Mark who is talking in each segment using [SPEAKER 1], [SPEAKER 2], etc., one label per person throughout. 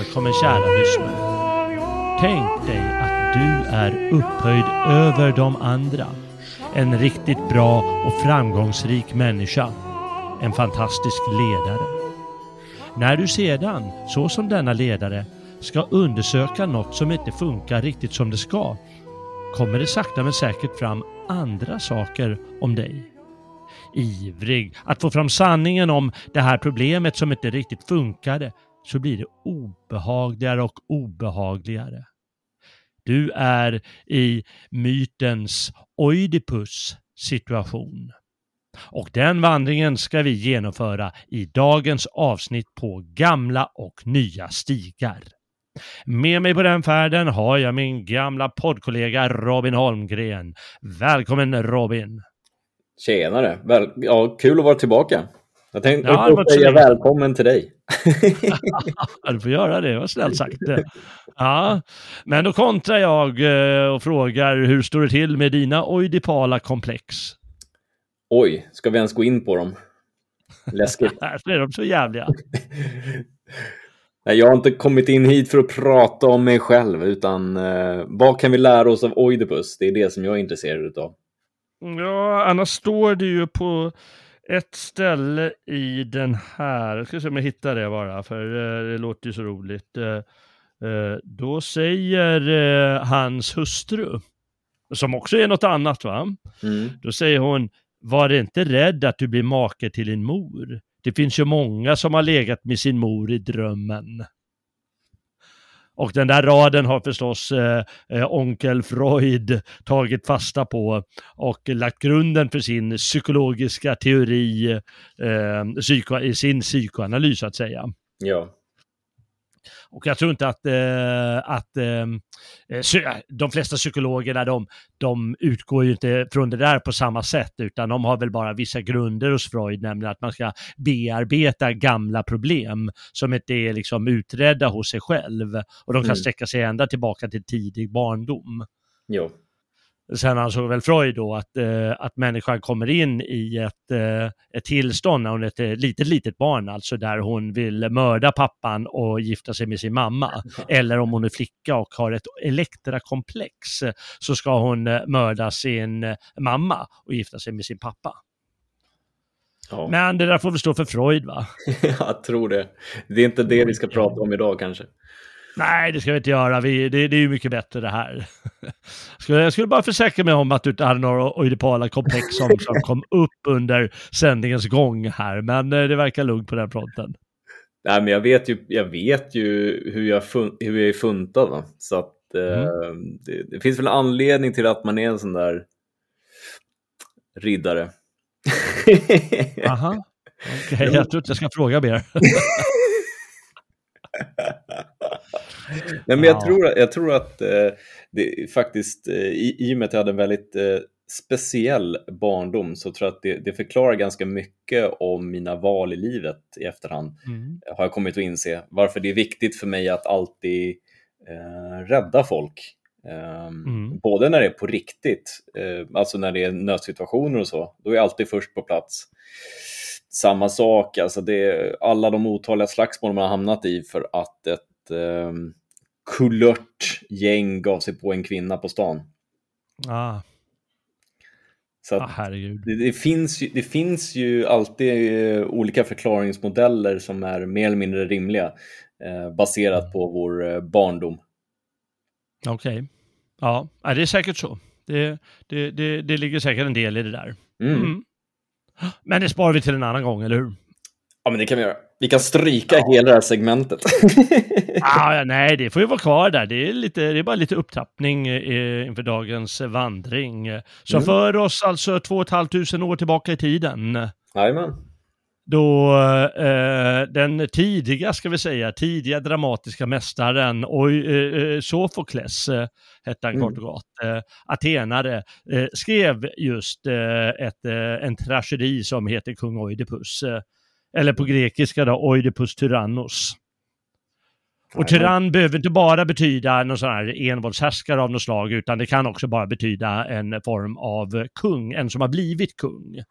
[SPEAKER 1] Välkommen kära lyssnare. Tänk dig att du är upphöjd över de andra. En riktigt bra och framgångsrik människa. En fantastisk ledare. När du sedan, så som denna ledare, ska undersöka något som inte funkar riktigt som det ska, kommer det sakta men säkert fram andra saker om dig. Ivrig att få fram sanningen om det här problemet som inte riktigt funkade så blir det obehagligare och obehagligare. Du är i mytens Oidipus situation. Och den vandringen ska vi genomföra i dagens avsnitt på gamla och nya stigar. Med mig på den färden har jag min gamla poddkollega Robin Holmgren. Välkommen Robin!
[SPEAKER 2] Tjenare! Väl, ja, kul att vara tillbaka. Jag tänkte ja, säga välkommen till dig.
[SPEAKER 1] ja, du får göra det, det var snällt sagt. Ja, men då kontrar jag eh, och frågar hur står det till med dina oidipala komplex?
[SPEAKER 2] Oj, ska vi ens gå in på dem? Läskigt.
[SPEAKER 1] är de så jävliga.
[SPEAKER 2] Nej, jag har inte kommit in hit för att prata om mig själv, utan eh, vad kan vi lära oss av Oidipus? Det är det som jag är intresserad av.
[SPEAKER 1] Ja, annars står det ju på ett ställe i den här, jag ska se om jag hittar det bara, för eh, det låter ju så roligt. Eh, eh, då säger hans hustru, som också är något annat va? Mm. Då säger hon, var inte rädd att du blir make till din mor. Det finns ju många som har legat med sin mor i drömmen. Och den där raden har förstås eh, eh, onkel Freud tagit fasta på och lagt grunden för sin psykologiska teori eh, psyko, i sin psykoanalys så att säga.
[SPEAKER 2] Ja.
[SPEAKER 1] Och jag tror inte att, eh, att eh, eh de flesta psykologerna de, de utgår ju inte från det där på samma sätt utan de har väl bara vissa grunder hos Freud, nämligen att man ska bearbeta gamla problem som inte är liksom utredda hos sig själv och de kan mm. sträcka sig ända tillbaka till tidig barndom.
[SPEAKER 2] Jo.
[SPEAKER 1] Sen ansåg väl Freud då att, eh, att människan kommer in i ett, eh, ett tillstånd när hon är ett eh, litet, litet barn, alltså där hon vill mörda pappan och gifta sig med sin mamma. Eller om hon är flicka och har ett elektrakomplex så ska hon eh, mörda sin eh, mamma och gifta sig med sin pappa. Ja. Men det där får väl stå för Freud va?
[SPEAKER 2] Jag tror det. Det är inte det vi ska prata om idag kanske.
[SPEAKER 1] Nej, det ska vi inte göra. Vi, det, det är ju mycket bättre det här. Jag skulle bara försäkra mig om att du inte hade några oidipala komplex som, som kom upp under sändningens gång här, men eh, det verkar lugnt på den fronten.
[SPEAKER 2] Nej, men jag vet ju, jag vet ju hur, jag fun, hur jag är funtad. Va? Så att, eh, mm. det, det, finns väl en anledning till att man är en sån där riddare.
[SPEAKER 1] Aha, okej, okay, jag tror inte jag ska fråga mer.
[SPEAKER 2] Nej, men jag, tror, jag tror att eh, det faktiskt, eh, i, i och med att jag hade en väldigt eh, speciell barndom så tror jag att det, det, förklarar ganska mycket om mina val i livet i efterhand. Mm. Har jag kommit att inse varför det är viktigt för mig att alltid eh, rädda folk. Eh, mm. Både när det är på riktigt, eh, alltså när det är nödsituationer och så, då är jag alltid först på plats samma sak, alltså det är alla de otaliga slagsmål man har hamnat i för att ett eh, kulört gäng gav sig på en kvinna på stan.
[SPEAKER 1] Ah.
[SPEAKER 2] Så att ah, det, det, finns ju, det finns ju alltid eh, olika förklaringsmodeller som är mer eller mindre rimliga eh, baserat mm. på vår eh, barndom.
[SPEAKER 1] Okej. Okay. Ja, det är säkert så. Det, det, det, det ligger säkert en del i det där. Mm. Mm. Men det sparar vi till en annan gång, eller hur?
[SPEAKER 2] Ja, men det kan vi göra. Vi kan stryka ja. hela det här segmentet.
[SPEAKER 1] ah, nej, det får ju vara kvar där. Det är, lite, det är bara lite upptappning eh, inför dagens vandring. Som mm. för oss alltså två och ett halvt tusen år tillbaka i tiden.
[SPEAKER 2] Jajamän.
[SPEAKER 1] då eh, den tidiga, ska vi säga, tidiga dramatiska mästaren och eh, Sofokles, eh, hette han kort och gott, eh, atenare, eh, skrev just eh, ett, eh, en tragedi som heter Kung Oidipus. Eller på grekiska då, Oidipus Tyrannos. Och tyrann behöver inte bara betyda någon sån här envåldshärskare av något slag, utan det kan också bara betyda en form av kung, en som har blivit kung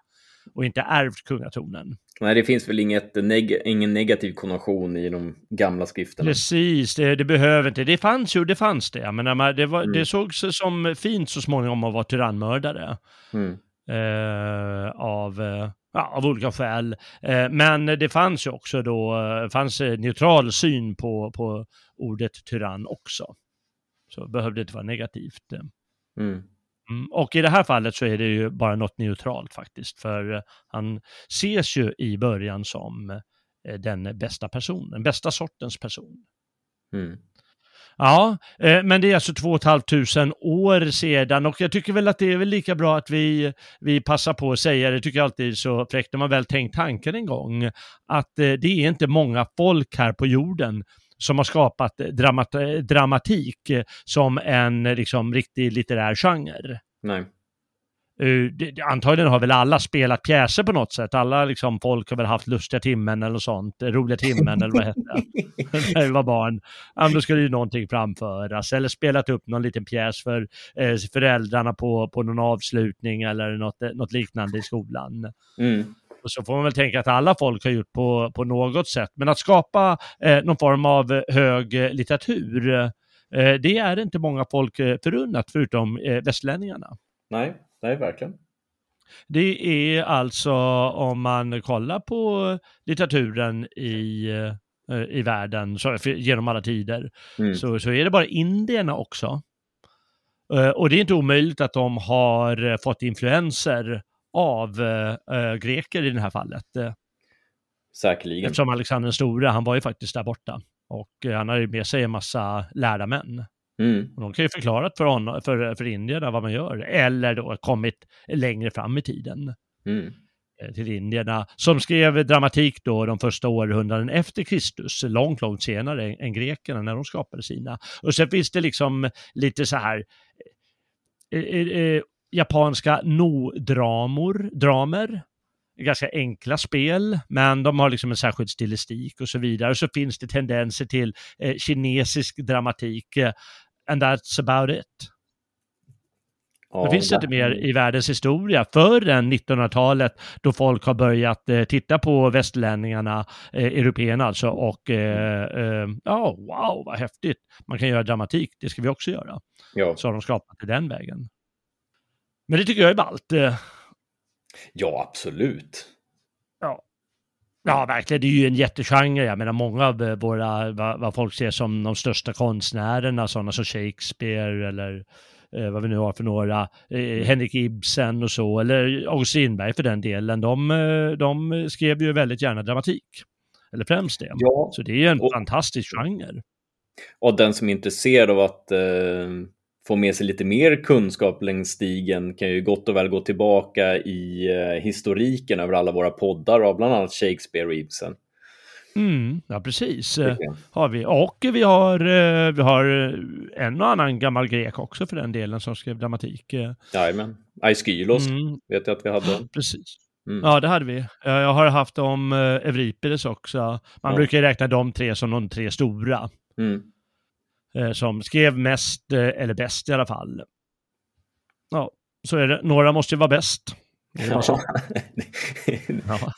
[SPEAKER 1] och inte ärvt kungatronen.
[SPEAKER 2] Nej, det finns väl inget neg ingen negativ konnotation i de gamla skrifterna.
[SPEAKER 1] Precis, det, det behöver inte. Det fanns ju, det fanns det. Men det, var, mm. det sågs som fint så småningom att vara tyrannmördare. Mm. Eh, av, eh, ja, av olika skäl. Eh, men det fanns ju också då, eh, fanns neutral syn på, på ordet tyrann också. Så behövde det inte vara negativt. Mm. Mm, och i det här fallet så är det ju bara något neutralt faktiskt, för eh, han ses ju i början som den bästa personen, bästa sortens person. Mm. Ja, eh, men det är alltså två och ett halvt tusen år sedan och jag tycker väl att det är väl lika bra att vi, vi passar på att säga, det tycker jag alltid är så fräckt när man väl tänkt tanken en gång, att eh, det är inte många folk här på jorden som har skapat eh, dramat eh, dramatik som en liksom, riktig litterär genre.
[SPEAKER 2] Nej.
[SPEAKER 1] Uh, det, antagligen har väl alla spelat pjäser på något sätt. Alla liksom, folk har väl haft lustiga timmen eller sånt. Roliga timmen eller vad hette det? När vi var barn. Ja, då skulle ju någonting framföras. Eller spelat upp någon liten pjäs för eh, föräldrarna på, på någon avslutning eller något, något liknande i skolan. Mm. Och så får man väl tänka att alla folk har gjort på, på något sätt. Men att skapa eh, någon form av hög litteratur, eh, det är inte många folk eh, förunnat förutom eh, västlänningarna.
[SPEAKER 2] Nej, nej verkligen.
[SPEAKER 1] Det är alltså om man kollar på litteraturen i, eh, i världen så, genom alla tider mm. så, så är det bara indierna också. Och det är inte omöjligt att de har fått influenser av äh, greker i det här fallet. Eh.
[SPEAKER 2] Säkerligen.
[SPEAKER 1] Eftersom Alexander den store, han var ju faktiskt där borta. Och han hade med sig en massa lärda män. Mm. Och de kan ju förklara för, honom, för, för indierna vad man gör, eller då kommit längre fram i tiden. Mm. Till indierna, som skrev dramatik då de första århundraden efter Kristus, långt, långt senare än grekerna när de skapade sina. Och sen finns det liksom lite så här japanska no-dramor, dramer, ganska enkla spel, men de har liksom en särskild stilistik och så vidare. Och så finns det tendenser till eh, kinesisk dramatik, eh, and that's about it. Ja, det finns det. inte mer i världens historia förrän 1900-talet då folk har börjat eh, titta på västlänningarna, eh, européerna alltså, och eh, eh, ja, wow, vad häftigt. Man kan göra dramatik, det ska vi också göra. Ja. Så har de skapat det den vägen. Men det tycker jag är ballt. Eh.
[SPEAKER 2] Ja, absolut.
[SPEAKER 1] Ja. Verkligen. Det är ju en jättegenre. Jag menar, många av eh, våra, vad, vad folk ser som de största konstnärerna, sådana som Shakespeare eller eh, vad vi nu har för några, eh, Henrik Ibsen och så, eller August Strindberg för den delen, de, eh, de skrev ju väldigt gärna dramatik. Eller främst det. Ja. Så det är ju en och, fantastisk genre.
[SPEAKER 2] Och den som är intresserad av att eh få med sig lite mer kunskap längs stigen kan ju gott och väl gå tillbaka i eh, historiken över alla våra poddar av bland annat Shakespeare och Ibsen.
[SPEAKER 1] Mm, ja, precis. Okay. Har vi. Och vi har, eh, vi har en och annan gammal grek också för den delen som skrev dramatik.
[SPEAKER 2] Jajamän. Aeschylos mm. vet jag att vi hade.
[SPEAKER 1] Precis. Mm. Ja, det hade vi. Jag har haft om eh, Euripides också. Man ja. brukar räkna de tre som de tre stora. Mm. Eh, som skrev mest, eh, eller bäst i alla fall. Ja, så är det. Några måste ju vara bäst.
[SPEAKER 2] Ja. så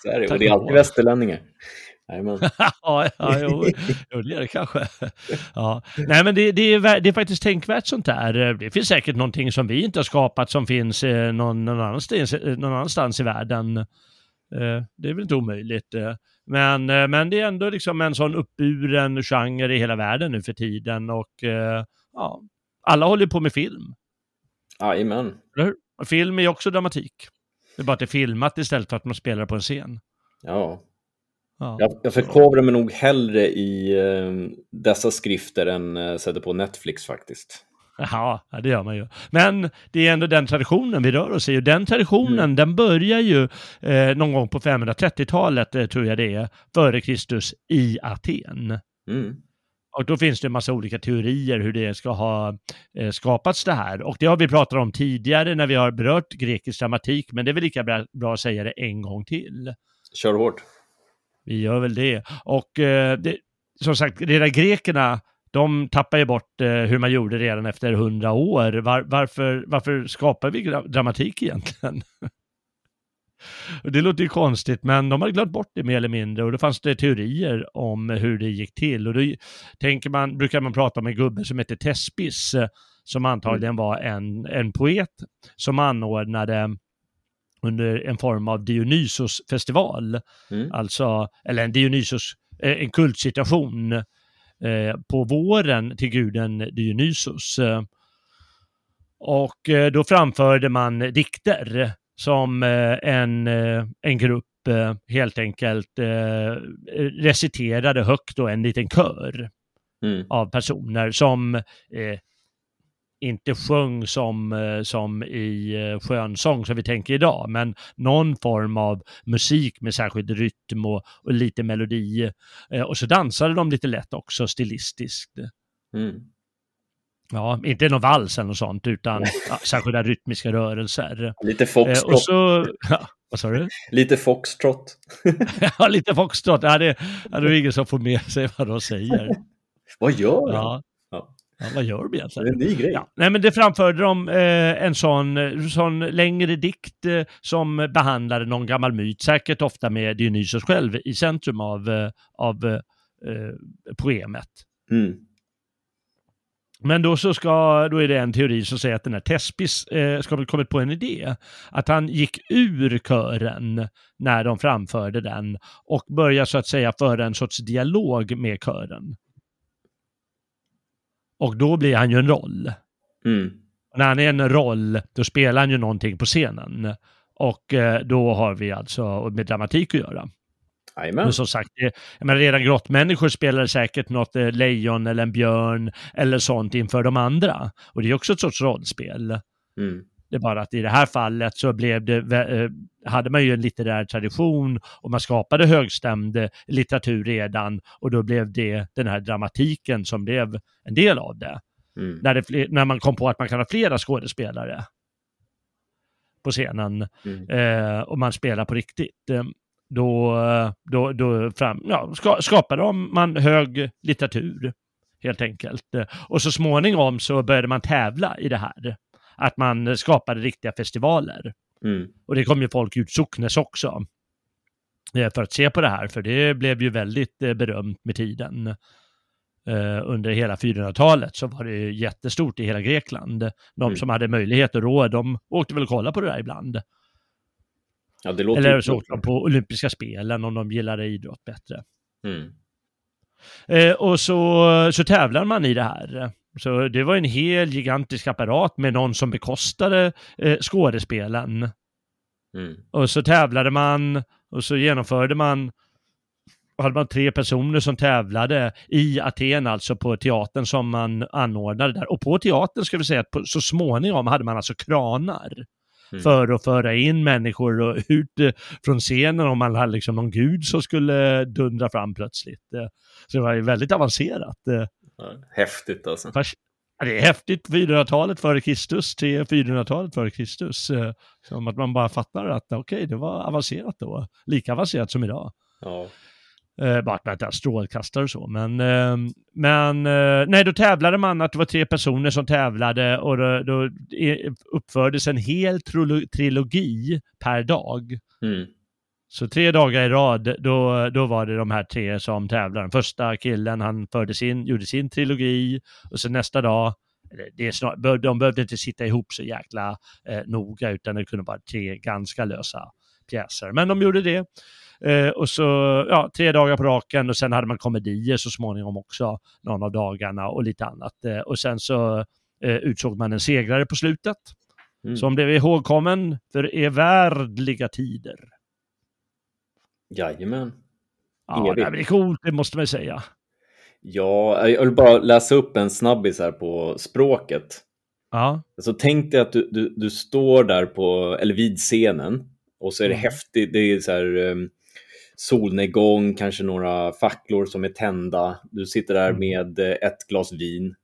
[SPEAKER 2] är det. Och det är alltid västerlänningar.
[SPEAKER 1] ja, ja jo, jo, det är det kanske. Ja. Nej, men det, det, är, det är faktiskt tänkvärt sånt där. Det finns säkert någonting som vi inte har skapat som finns eh, någon, någon, annanstans, någon annanstans i världen. Det är väl inte omöjligt. Men, eh, men det är ändå liksom en sån uppburen genre i hela världen nu för tiden och eh, ja, alla håller på med film.
[SPEAKER 2] Jajamän.
[SPEAKER 1] Film är ju också dramatik. Det är bara att det är filmat istället för att man spelar på en scen.
[SPEAKER 2] Ja. ja. Jag, jag förkovrar mig nog hellre i uh, dessa skrifter än uh, sätter på Netflix faktiskt.
[SPEAKER 1] Ja, det gör man ju. Men det är ändå den traditionen vi rör oss i och den traditionen mm. den börjar ju eh, någon gång på 530-talet, eh, tror jag det är, före Kristus i Aten. Mm. Och då finns det en massa olika teorier hur det ska ha eh, skapats det här. Och det har vi pratat om tidigare när vi har berört grekisk dramatik, men det är väl lika bra, bra att säga det en gång till.
[SPEAKER 2] Kör hårt.
[SPEAKER 1] Vi gör väl det. Och eh, det, som sagt, redan grekerna, de tappar ju bort eh, hur man gjorde redan efter hundra år. Var, varför, varför skapar vi dramatik egentligen? Det låter ju konstigt, men de har glömt bort det mer eller mindre och då fanns det teorier om hur det gick till. Och då tänker man, brukar man prata om en gubbe som heter Tespis, eh, som antagligen var en, en poet som anordnade under en form av Dionysos-festival, mm. alltså, eller en Dionysos, eh, en kultsituation på våren till guden Dionysos. Och då framförde man dikter som eh, en, eh, en grupp eh, helt enkelt reciterade högt då en liten kör mm. av personer som eh, inte sjöng som, som i skönsång som vi tänker idag, men någon form av musik med särskild rytm och, och lite melodi. Eh, och så dansade de lite lätt också stilistiskt. Mm. Ja, inte någon vals eller något sånt, utan ja, särskilda rytmiska rörelser.
[SPEAKER 2] Lite foxtrot. Eh, och så,
[SPEAKER 1] ja, vad sa du?
[SPEAKER 2] Lite foxtrot.
[SPEAKER 1] ja, lite foxtrot. Ja, det, ja, det är ingen som får med sig vad de säger.
[SPEAKER 2] vad gör de?
[SPEAKER 1] Ja. Ja, vad gör de egentligen?
[SPEAKER 2] Det är en ny grej.
[SPEAKER 1] Ja. Nej, men det framförde de eh, en sån, sån längre dikt eh, som behandlade någon gammal myt, säkert ofta med Dionysos själv i centrum av, eh, av eh, poemet. Mm. Men då, så ska, då är det en teori som säger att den här Tespis eh, ska ha kommit på en idé. Att han gick ur kören när de framförde den och började så att säga föra en sorts dialog med kören. Och då blir han ju en roll. Mm. När han är en roll, då spelar han ju någonting på scenen. Och eh, då har vi alltså med dramatik att göra.
[SPEAKER 2] Amen. Men
[SPEAKER 1] som sagt, jag menar, redan grottmänniskor spelar säkert något eh, lejon eller en björn eller sånt inför de andra. Och det är också ett sorts rollspel. Mm. Det är bara att i det här fallet så blev det, eh, hade man ju en litterär tradition och man skapade högstämd litteratur redan och då blev det den här dramatiken som blev en del av det. Mm. När, det när man kom på att man kan ha flera skådespelare på scenen mm. eh, och man spelar på riktigt då, då, då fram, ja, skapade man hög litteratur helt enkelt. Och så småningom så började man tävla i det här. Att man skapade riktiga festivaler. Mm. Och det kom ju folk ut Socknes också. Eh, för att se på det här, för det blev ju väldigt eh, berömt med tiden. Eh, under hela 400-talet så var det jättestort i hela Grekland. De mm. som hade möjlighet och råd, de åkte väl och kollade på det där ibland. Ja, det låter Eller så åkte de på olympiska spelen om de gillade idrott bättre. Mm. Eh, och så, så tävlar man i det här. Så det var en hel gigantisk apparat med någon som bekostade eh, skådespelen. Mm. Och så tävlade man och så genomförde man hade man tre personer som tävlade i Aten, alltså på teatern som man anordnade där. Och på teatern ska vi säga att på, så småningom hade man alltså kranar mm. för att föra in människor och ut eh, från scenen om man hade liksom någon gud som skulle dundra fram plötsligt. Eh, så det var ju väldigt avancerat. Eh.
[SPEAKER 2] häftigt alltså.
[SPEAKER 1] Det är häftigt, 400-talet före Kristus, 400-talet före Kristus. Som att man bara fattar att okej, okay, det var avancerat då. Lika avancerat som idag. Ja. Eh, bara att man inte har strålkastare och så. Men, eh, men eh, nej, då tävlade man att det var tre personer som tävlade och då, då uppfördes en hel trilogi per dag. Mm. Så tre dagar i rad, då, då var det de här tre som tävlade. Den första killen, han förde sin, gjorde sin trilogi och sen nästa dag, det är snar, de behövde inte sitta ihop så jäkla eh, noga utan det kunde vara tre ganska lösa pjäser. Men de gjorde det. Eh, och så, ja, tre dagar på raken och sen hade man komedier så småningom också, någon av dagarna och lite annat. Eh, och sen så eh, utsåg man en segrare på slutet, mm. som blev ihågkommen för evärdliga tider.
[SPEAKER 2] Jajamän.
[SPEAKER 1] Ja, det är coolt, det måste man säga.
[SPEAKER 2] Ja, jag vill bara läsa upp en snabbis här på språket. Ja. Så tänk dig att du, du, du står där på, eller vid scenen och så är det mm. häftigt, det är så här um, solnedgång, kanske några facklor som är tända. Du sitter där mm. med eh, ett glas vin.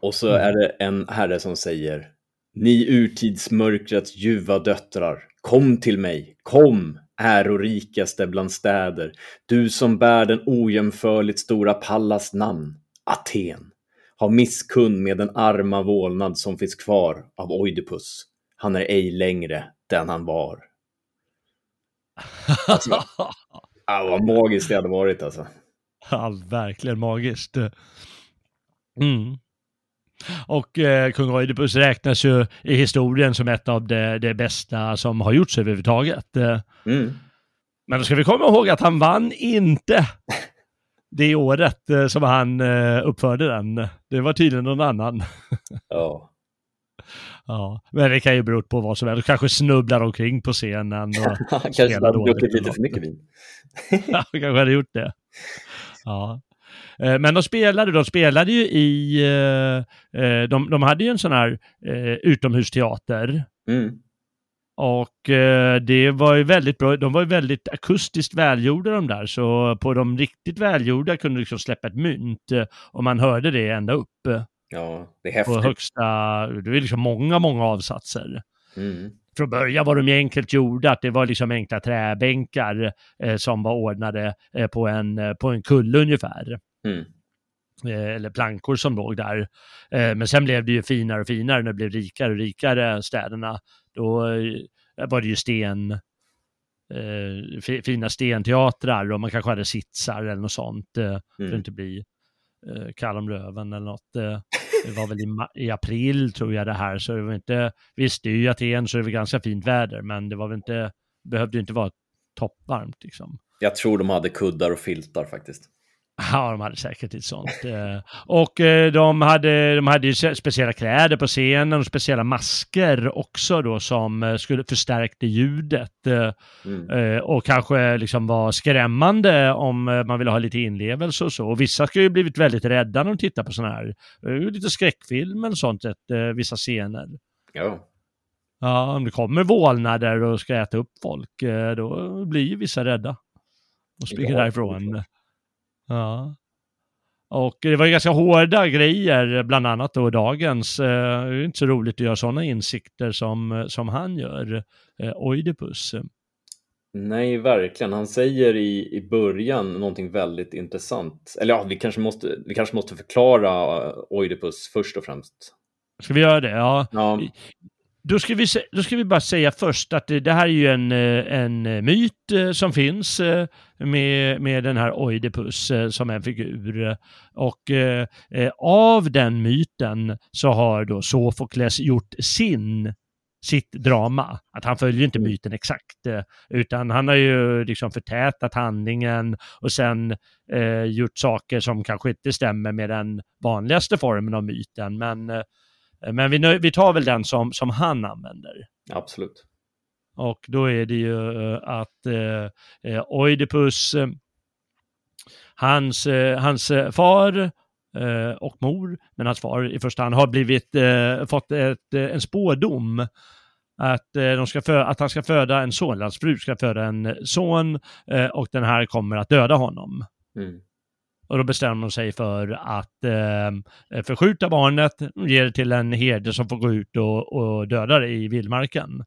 [SPEAKER 2] Och så mm. är det en herre som säger Ni urtidsmörkrets ljuva döttrar, kom till mig, kom, ärorikaste bland städer, du som bär den ojämförligt stora Pallas namn, Aten. Har misskund med den arma vålnad som finns kvar av Oidipus. Han är ej längre den han var. Alltså, ah, vad magiskt det hade varit alltså.
[SPEAKER 1] Ja, verkligen magiskt. Mm. Och eh, kung Oidipus räknas ju i historien som ett av det, det bästa som har gjorts överhuvudtaget. Mm. Men då ska vi komma ihåg att han vann inte det året eh, som han eh, uppförde den. Det var tydligen någon annan.
[SPEAKER 2] Ja.
[SPEAKER 1] Ja, men det kan ju bero på vad som helst. Kanske snubblar omkring på scenen. Och
[SPEAKER 2] kanske hade druckit lite för mycket vin.
[SPEAKER 1] ja, kanske hade gjort det. Ja. Eh, men de spelade, de spelade ju i, de, de hade ju en sån här utomhusteater. Mm. Och eh, det var ju väldigt bra, de var ju väldigt akustiskt välgjorda de där, så på de riktigt välgjorda kunde du liksom släppa ett mynt eh, och man hörde det ända upp.
[SPEAKER 2] Ja, det är häftigt.
[SPEAKER 1] På högsta, det var liksom många, många avsatser. Mm. Från början var de ju enkelt gjorda, att det var liksom enkla träbänkar eh, som var ordnade eh, på, en, eh, på en kulle ungefär. Mm eh, eller plankor som låg där. Men sen blev det ju finare och finare när det blev rikare och rikare städerna. Då eh, var det ju sten, eh, fina stenteatrar och man kanske hade sitsar eller något sånt eh, mm. för att inte bli eh, kall om röven eller något. Eh, det var väl i, i, april tror jag det här, så det var inte, visst det är ju Aten så det var ganska fint väder, men det var väl inte, behövde inte vara toppvarmt liksom.
[SPEAKER 2] Jag tror de hade kuddar och filtar faktiskt.
[SPEAKER 1] Ja, de hade säkert ett sånt. Eh, och eh, de hade, de hade ju speciella kläder på scenen och speciella masker också då som eh, skulle förstärkte ljudet. Mm. Och kanske liksom var skrämmande om man ville ha lite inlevelse och så. Och vissa ska ju blivit väldigt rädda när de tittar på sådana här, lite skräckfilm eller sånt, vissa scener.
[SPEAKER 2] Ja.
[SPEAKER 1] Ja, om det kommer vålnader och ska äta upp folk, då blir ju vissa rädda och springer ja, därifrån. Ja. Och det var ganska hårda grejer, bland annat då dagens. Eh, det är inte så roligt att göra sådana insikter som, som han gör, eh, Oidipus.
[SPEAKER 2] Nej, verkligen. Han säger i, i början någonting väldigt intressant. Eller ja, vi kanske måste, vi kanske måste förklara eh, Oidipus först och främst.
[SPEAKER 1] Ska vi göra det? Ja. ja. Då ska, vi, då ska vi bara säga först att det, det här är ju en, eh, en eh, myt eh, som finns med, med den här Oidipus som en figur. Och eh, av den myten så har då Sofokles gjort sin sitt drama. Att han följer inte myten exakt, utan han har ju liksom förtätat handlingen och sen eh, gjort saker som kanske inte stämmer med den vanligaste formen av myten. Men men vi, vi tar väl den som, som han använder.
[SPEAKER 2] Absolut.
[SPEAKER 1] Och då är det ju eh, att eh, eh, Oidipus, eh, hans, eh, hans far eh, och mor, men hans far i första hand, har blivit, fått ett, en spådom att, de ska att han ska föda en son, hans fru ska föda en son och den här kommer att döda honom. Mm. Och då bestämmer de sig för att eh, förskjuta barnet, ge det till en herde som får gå ut och, och döda det i vildmarken.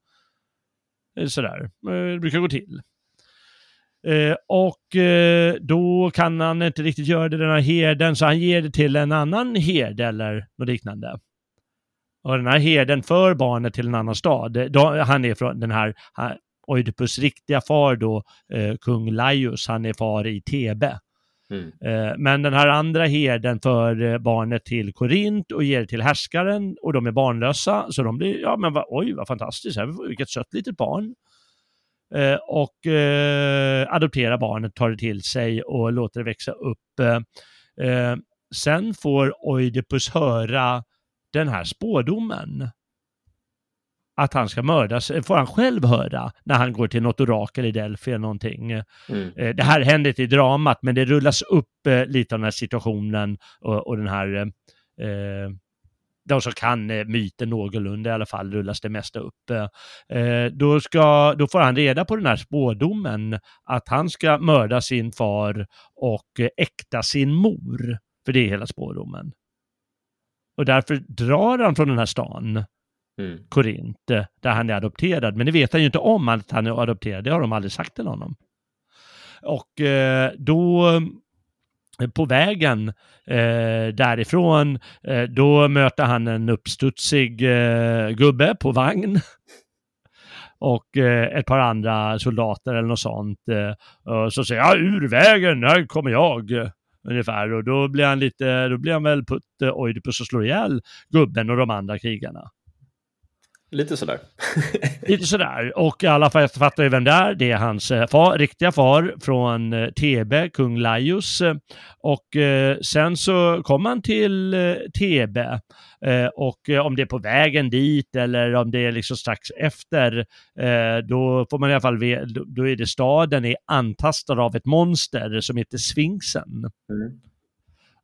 [SPEAKER 1] Eh, sådär, eh, det brukar gå till. Eh, och eh, då kan han inte riktigt göra det, den här herden, så han ger det till en annan herde eller något liknande. Och den här herden för barnet till en annan stad. Då, han är från den här, Oidipus riktiga far då, eh, kung Laius, han är far i Tebe. Mm. Eh, men den här andra herden för eh, barnet till Korint och ger det till härskaren och de är barnlösa. Så de blir, ja men va, oj vad fantastiskt, vilket sött litet barn. Eh, och eh, adopterar barnet, tar det till sig och låter det växa upp. Sen får Oidipus höra den här spådomen att han ska mördas får han själv höra när han går till något orakel i Delphi eller någonting. Mm. Eh, det här händer inte i dramat, men det rullas upp eh, lite av den här situationen och, och den här eh, de som kan eh, myten någorlunda i alla fall rullas det mesta upp. Eh, då, ska, då får han reda på den här spådomen att han ska mörda sin far och eh, äkta sin mor. För det är hela spådomen. Och därför drar han från den här stan, mm. Korint, eh, där han är adopterad. Men det vet han ju inte om att han är adopterad, det har de aldrig sagt till honom. Och eh, då eh, på vägen eh, därifrån, eh, då möter han en uppstudsig eh, gubbe på vagn. och eh, ett par andra soldater eller något sånt. Och så säger jag ur vägen, här kommer jag. Ungefär och då blir han lite, då blir han väl putt Oidipus och slår ihjäl gubben och de andra krigarna.
[SPEAKER 2] Lite sådär.
[SPEAKER 1] Lite sådär. Och alla fattar ju vem det är. Det är hans eh, far, riktiga far från eh, Tebe, kung Laius. Och eh, sen så kom han till Tebe. Och om det är på vägen dit eller om det är liksom strax efter, då får man i alla fall då är det staden är antastad av ett monster som heter Sfinxen. Mm.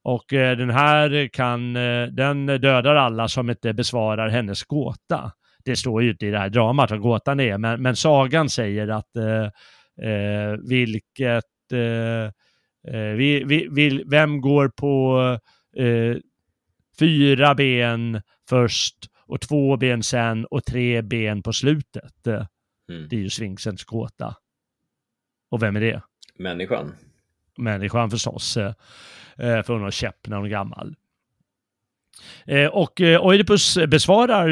[SPEAKER 1] Och den här kan, den dödar alla som inte besvarar hennes gåta det står ju inte i det här dramat vad gåtan är, men, men sagan säger att eh, eh, vilket, eh, eh vi, vi, vi, vem går på fyra ben först och två ben sen och tre ben på slutet. Mm. Det är ju Sfinxens gåta. Och vem är det?
[SPEAKER 2] Människan.
[SPEAKER 1] Människan förstås. För hon har käpp när hon är gammal. Eh, och eh, Oidipus besvarar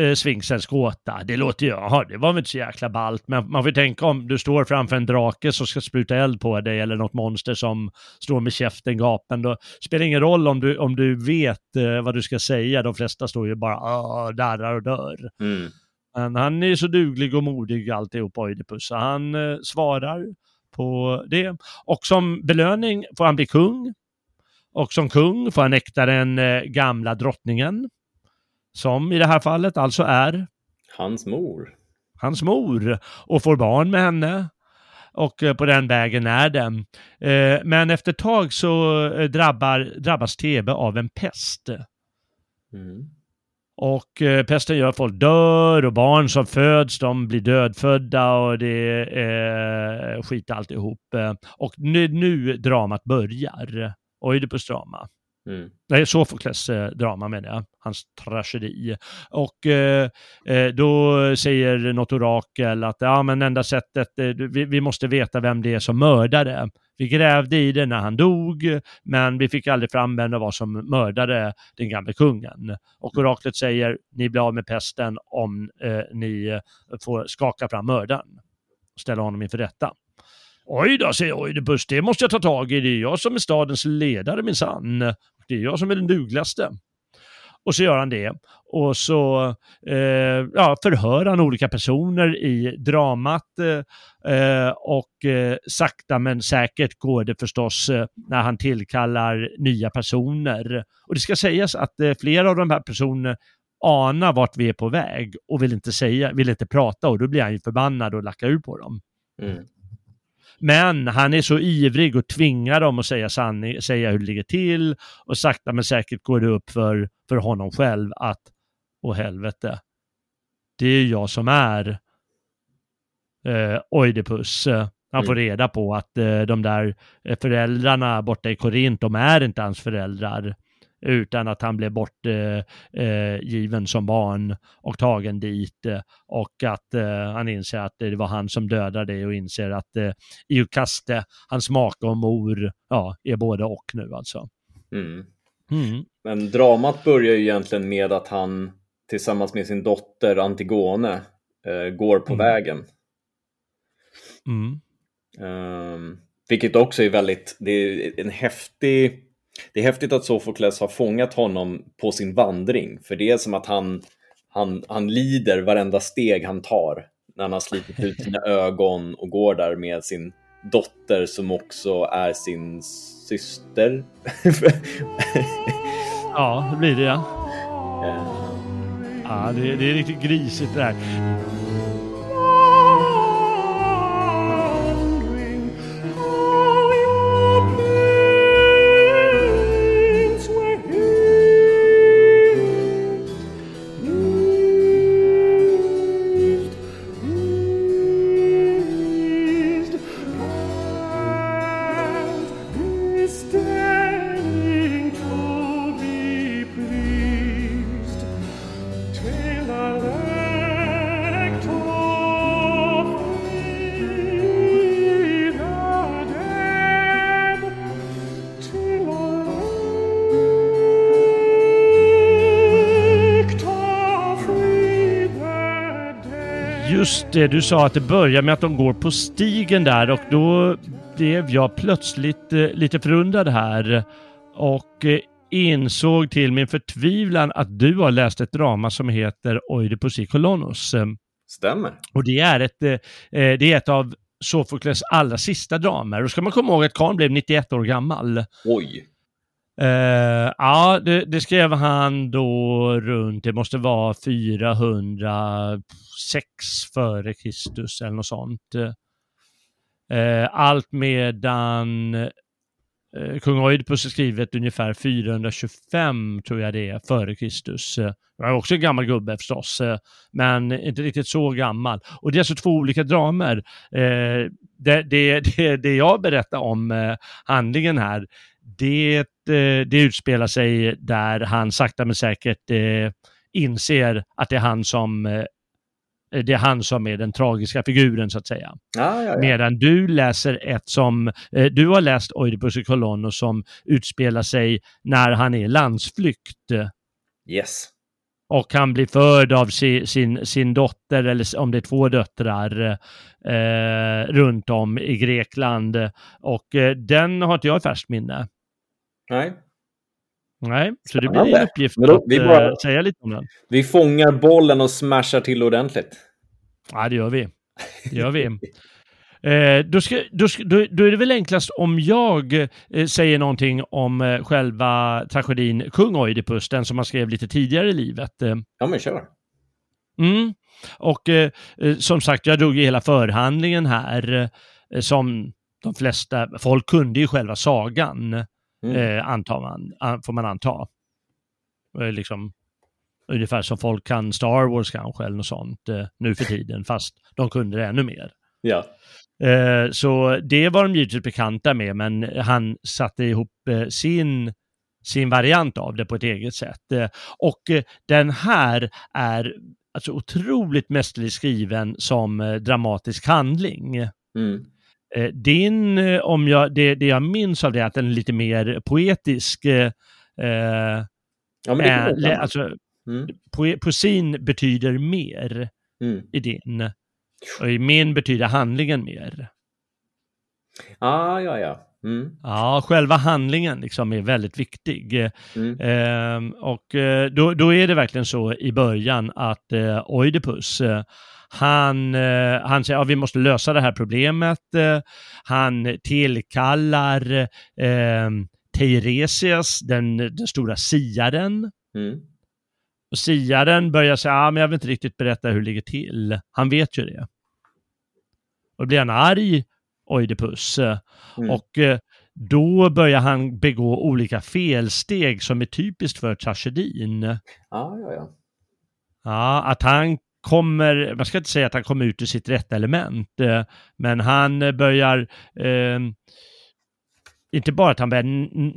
[SPEAKER 1] eh, Sfinxens gåta. Det låter ju, jaha, det var väl inte så jäkla ballt, men man får tänka om du står framför en drake som ska spruta eld på dig eller något monster som står med käften gapen. Då spelar ingen roll om du, om du vet vad du ska säga. De flesta står ju bara darrar och dör. Mm. Men han är så duglig och modig alltihop, Oidipus, så han svarar på det. Och som belöning får han bli kung och som kung får han äkta den eh, gamla drottningen, som i det här fallet alltså är
[SPEAKER 2] hans mor.
[SPEAKER 1] Hans mor och får barn med henne. Och eh, på den vägen är det. Eh, men efter ett tag så drabbar, drabbas Tebe av en pest. Mm. Och pesten gör att folk dör och barn som föds, de blir dödfödda och det är eh, skit alltihop. Och nu, nu dramat börjar. Oidipus drama. Mm. Nej, Sofokles eh, drama menar jag, hans tragedi. Och eh, eh, då säger något orakel att ja, men enda sättet, eh, vi, vi, måste veta vem det är som mördade. Vi grävde i det när han dog, men vi fick aldrig fram vem det var som mördade den gamle kungen. Och oraklet säger, ni blir av med pesten om eh, ni får skaka fram mördaren ställa honom inför rätta. Oj då, säger Oidipus, det måste jag ta tag i. Det är jag som är stadens ledare minsann. Det är jag som är den dugligaste. Och så gör han det. Och så eh, ja, förhör han olika personer i dramat. Eh, eh, och eh, sakta men säkert går det förstås eh, när han tillkallar nya personer. Och det ska sägas att eh, flera av de här personerna anar vart vi är på väg och vill inte säga, vill inte prata och då blir han ju förbannad och lackar ur på dem. Mm. Men han är så ivrig och tvingar dem att säga, sanning, säga hur det ligger till och sakta men säkert går det upp för, för honom själv att, åh helvete, det är jag som är eh, Oidipus. Han får mm. reda på att eh, de där föräldrarna borta i Korint, de är inte hans föräldrar utan att han blev bortgiven eh, som barn och tagen dit eh, och att eh, han inser att det var han som dödade det och inser att eh, Iukaste, hans make och mor, ja, är både och nu alltså.
[SPEAKER 2] Mm. Mm. Men dramat börjar ju egentligen med att han tillsammans med sin dotter Antigone eh, går på mm. vägen. Um, vilket också är väldigt, det är en häftig det är häftigt att Sofokles har fångat honom på sin vandring, för det är som att han, han, han lider varenda steg han tar när han har slitit ut sina ögon och går där med sin dotter som också är sin syster.
[SPEAKER 1] ja, det blir det ja. Ja, det, det är riktigt grisigt det här. Det, du sa att det börjar med att de går på stigen där och då blev jag plötsligt eh, lite förundrad här och eh, insåg till min förtvivlan att du har läst ett drama som heter Oidipus i Kolonos.
[SPEAKER 2] Stämmer.
[SPEAKER 1] Och det är ett, eh, det är ett av Sofokles allra sista dramer. Och ska man komma ihåg att Karl blev 91 år gammal.
[SPEAKER 2] Oj.
[SPEAKER 1] Uh, ja, det, det, skrev han då runt, det måste vara 406 före Kristus eller något sånt. Uh, allt medan uh, kung Oidipus är skrivet ungefär 425, tror jag det är, före Kristus. Uh, han är också en gammal gubbe förstås, men inte riktigt så gammal. Och det är alltså två olika dramer. Det, det, det, det jag berättar om handlingen här, det, eh, det utspelar sig där han sakta men säkert eh, inser att det är han som eh, det är han som är den tragiska figuren så att säga.
[SPEAKER 2] Ja, ja, ja.
[SPEAKER 1] Medan du läser ett som, du har läst Oidipus i Colonno som utspelar sig när han är landsflykt.
[SPEAKER 2] Yes.
[SPEAKER 1] Och han blir förd av sin, sin, sin dotter, eller om det är två döttrar, eh, runt om i Grekland. Och eh, den har inte jag i färskt minne.
[SPEAKER 2] Nej.
[SPEAKER 1] Nej, så det blir en uppgift
[SPEAKER 2] då,
[SPEAKER 1] att vi bara, säga lite om den.
[SPEAKER 2] Vi fångar bollen och smashar till ordentligt.
[SPEAKER 1] Ja, det gör vi. Det gör vi. Eh, då, ska, då, ska, då, då, är det väl enklast om jag eh, säger någonting om eh, själva tragedin Kung Oidipus, den som man skrev lite tidigare i livet. Eh.
[SPEAKER 2] Ja, men kör.
[SPEAKER 1] Mm. Och eh, eh, som sagt, jag drog ju hela förhandlingen här, som de flesta, folk kunde ju själva sagan. Mm. Eh, antar man, får man anta. Eh, liksom, ungefär som folk kan Star Wars kanske, eller något sånt, eh, nu för tiden, fast de kunde det ännu mer.
[SPEAKER 2] Ja.
[SPEAKER 1] Eh, så det var de givetvis bekanta med, men han satte ihop eh, sin sin variant av det på ett eget sätt. Eh, och den här är alltså otroligt mästerligt skriven som dramatisk handling.
[SPEAKER 2] Mm.
[SPEAKER 1] Eh, din, eh, om jag, det, det jag minns av det är att den är lite mer poetisk. Eh,
[SPEAKER 2] ja, men det
[SPEAKER 1] äh, alltså, mm. po poesin betyder mer
[SPEAKER 2] mm.
[SPEAKER 1] i din. Och i min betyder handlingen mer.
[SPEAKER 2] Ah, ja, ja. Mm.
[SPEAKER 1] Ja, själva handlingen liksom är väldigt viktig.
[SPEAKER 2] Mm.
[SPEAKER 1] Eh, och då, då är det verkligen så i början att eh, Oidipus, han, eh, han säger att ja, vi måste lösa det här problemet. Eh, han tillkallar eh, Teiresias, den, den stora siaren.
[SPEAKER 2] Mm.
[SPEAKER 1] Och siaren börjar säga, men jag vill inte riktigt berätta hur det ligger till. Han vet ju det. Och då blir han arg, Oidipus. Mm. Och eh, då börjar han begå olika felsteg som är typiskt för tragedin.
[SPEAKER 2] Ja, ja, ja.
[SPEAKER 1] Ja, att han kommer, man ska inte säga att han kommer ut ur sitt rätta element, eh, men han börjar, eh, inte bara att han börjar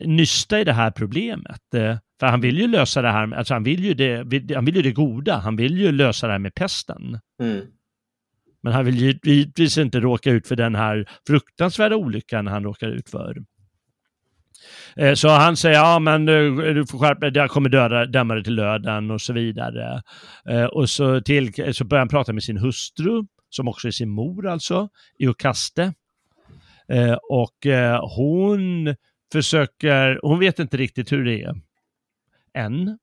[SPEAKER 1] nysta i det här problemet, eh, för han vill ju lösa det här, alltså han vill ju det, han vill ju det goda, han vill ju lösa det här med pesten.
[SPEAKER 2] Mm.
[SPEAKER 1] Men han vill givetvis inte råka ut för den här fruktansvärda olyckan han råkar ut för. Eh, så han säger, ja men du får skärpa dig, jag kommer döda, döma dig till löden och så vidare. Eh, och så, till, så börjar han prata med sin hustru, som också är sin mor alltså, Iokaste. Eh, och hon försöker, hon vet inte riktigt hur det är än.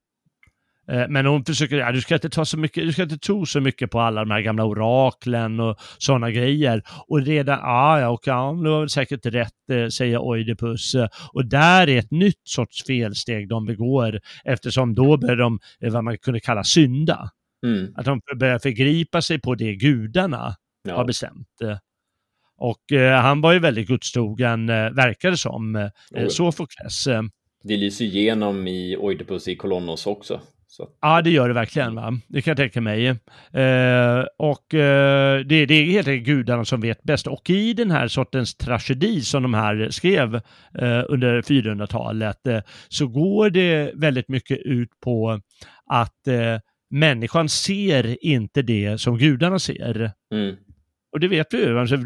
[SPEAKER 1] Eh, men hon försöker, ja, du ska inte ta så mycket, du ska inte tro så mycket på alla de här gamla oraklen och sådana grejer. Och redan, ja, ja, okej, ja, det var väl säkert rätt, eh, säger Oidipus. Och där är ett nytt sorts felsteg de begår, eftersom då börjar de, eh, vad man kunde kalla synda.
[SPEAKER 2] Mm.
[SPEAKER 1] Att de börjar förgripa sig på det gudarna ja. har bestämt. Och eh, han var ju väldigt gudstrogen, eh, verkade som, eh, oh. Sofokles.
[SPEAKER 2] Det lyser igenom i Oidipus i Kolonnos också. Så.
[SPEAKER 1] Ja, det gör det verkligen. Va? Det kan jag tänka mig. Eh, och eh, det, det, är helt enkelt gudarna som vet bäst. Och i den här sortens tragedi som de här skrev eh, under 400-talet eh, så går det väldigt mycket ut på att eh, människan ser inte det som gudarna ser.
[SPEAKER 2] Mm.
[SPEAKER 1] Och det vet vi ju. Alltså,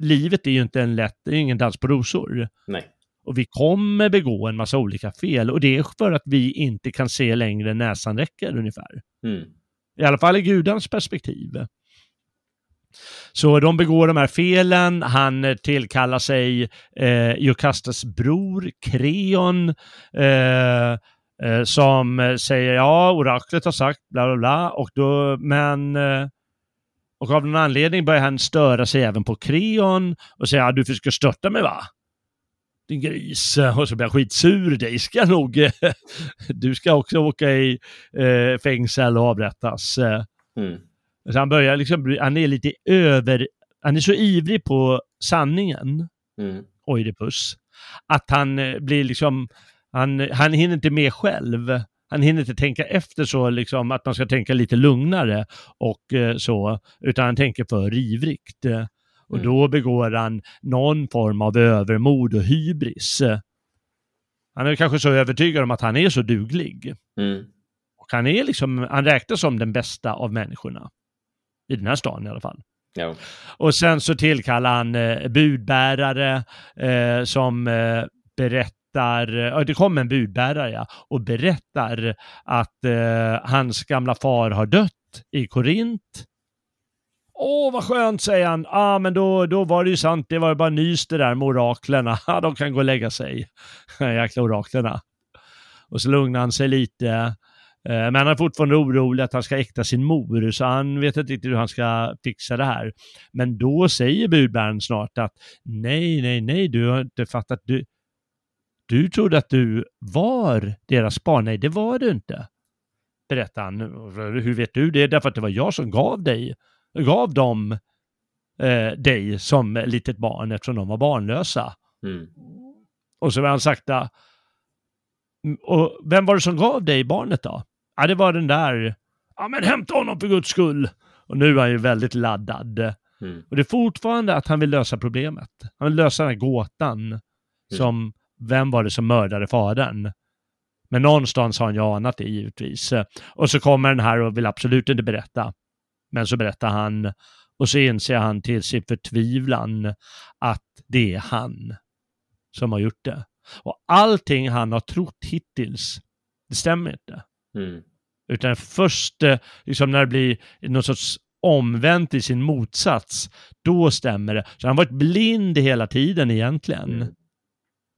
[SPEAKER 1] livet är ju inte en lätt, det är ingen dans på rosor.
[SPEAKER 2] Nej.
[SPEAKER 1] Och vi kommer begå en massa olika fel och det är för att vi inte kan se längre än näsan räcker ungefär.
[SPEAKER 2] Mm.
[SPEAKER 1] I alla fall i gudans perspektiv. Så de begår de här felen, han tillkallar sig eh, Jokastas bror Kreon eh, eh, som säger ja, oraklet har sagt bla bla bla, och då, men eh, och av någon anledning börjar han störa sig även på Kreon och säga ja, du försöker störta mig va? Din gris. Och så blir han skitsur. Dig ska nog... du ska också åka i eh, fängsel och avrättas. Mm. Så han börjar liksom, han är lite över, han är så ivrig på sanningen, mm. Oidipus, att han eh, blir liksom, han, han hinner inte med själv. Han hinner inte tänka efter så liksom att man ska tänka lite lugnare och eh, så, utan han tänker för ivrigt. Och mm. då begår han någon form av övermod och hybris. Han är kanske så övertygad om att han är så duglig. Mm. Och han är liksom, han räknas som den bästa av människorna. I den här stan i alla fall. Ja. Och sen så tillkallar han eh, budbärare eh, som eh, berättar, ja det kommer en budbärare ja, och berättar att eh, hans gamla far har dött i Korint. Åh, vad skönt, säger han. Ja, ah, men då, då var det ju sant. Det var ju bara nys det där med oraklerna. De kan gå och lägga sig. Jäkla oraklerna. Och så lugnar han sig lite. Eh, men han är fortfarande orolig att han ska äkta sin mor, så han vet inte riktigt hur han ska fixa det här. Men då säger budbäraren snart att nej, nej, nej, du har inte fattat. Du, du trodde att du var deras barn. Nej, det var du inte. Berättar han. Hur vet du det? Därför att det var jag som gav dig, gav dem eh, dig som litet barn eftersom de var barnlösa. Mm. Och så har han sakta, och vem var det som gav dig barnet då? Ja, det var den där, ja men hämta honom för guds skull. Och nu är han ju väldigt laddad. Mm. Och det är fortfarande att han vill lösa problemet. Han vill lösa den här gåtan. Mm. Som, vem var det som mördade fadern? Men någonstans har han ju anat det givetvis. Och så kommer den här och vill absolut inte berätta. Men så berättar han och så inser han till sin förtvivlan att det är han som har gjort det. Och allting han har trott hittills, det stämmer inte. Mm. Utan först eh, liksom när det blir någon sorts omvänt i sin motsats, då stämmer det. Så han har varit blind hela tiden egentligen. Mm.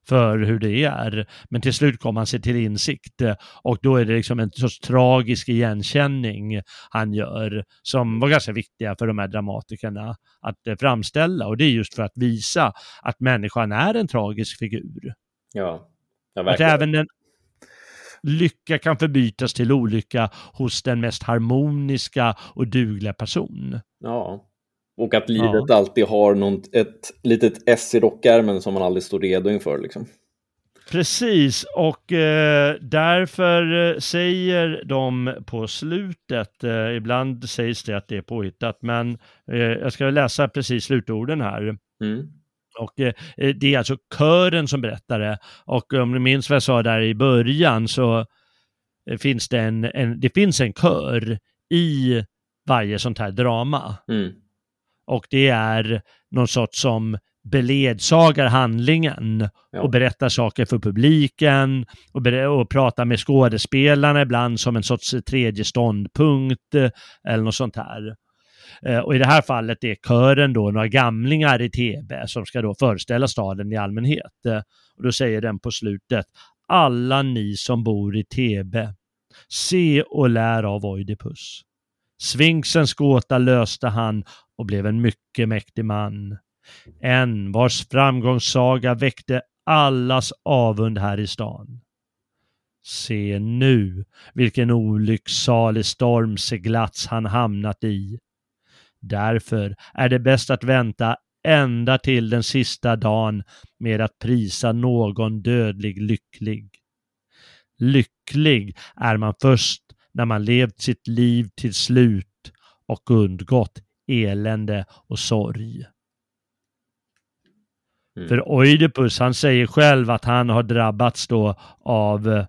[SPEAKER 1] För hur det är. Men till slut kommer han sig till insikt eh, och då är det liksom en sorts tragisk igenkänning han gör som var ganska viktiga för de här dramatikerna att eh, framställa och det är just för att visa att människan är en tragisk figur.
[SPEAKER 2] Ja,
[SPEAKER 1] ja verkligen. Att även den lycka kan förbytas till olycka hos den mest harmoniska och dugliga person.
[SPEAKER 2] Ja, och att livet ja. alltid har något, ett litet S i rockärmen som man aldrig står redo inför. Liksom.
[SPEAKER 1] Precis, och eh, därför eh, säger de på slutet, eh, ibland sägs det att det är påhittat, men eh, jag ska läsa precis slutorden här. Mm. Och eh, eh, det är alltså kören som berättar det. Och om du minns vad jag sa där i början så finns det en, en, det finns en kör i varje sånt här drama. Mm. Och det är någon sorts som beledsagar handlingen ja. och berättar saker för publiken och, och pratar med skådespelarna ibland som en sorts tredje ståndpunkt eh, eller något sånt här. Eh, och i det här fallet är kören då några gamlingar i Tebe som ska då föreställa staden i allmänhet. Eh, och då säger den på slutet, alla ni som bor i Tebe, se och lär av Oidipus. Sfinxens gåta löste han och blev en mycket mäktig man. En vars framgångssaga väckte allas avund här i stan. Se nu vilken olycksalig stormseglats han hamnat i. Därför är det bäst att vänta ända till den sista dagen med att prisa någon dödlig lycklig. Lycklig är man först när man levt sitt liv till slut och undgått elände och sorg. Mm. För Oidipus, han säger själv att han har drabbats då av uh,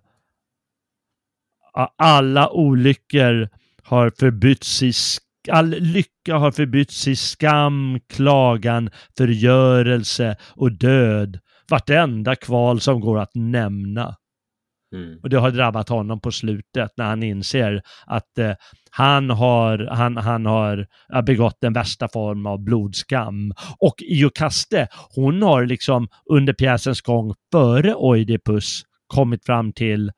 [SPEAKER 1] alla olyckor har förbytts i All lycka har förbytts i skam, klagan, förgörelse och död. Vartenda kval som går att nämna. Mm. Och det har drabbat honom på slutet när han inser att eh, han har, han, han har begått den värsta form av blodskam. Och Iokaste, hon har liksom under pjäsens gång före Oidipus kommit fram till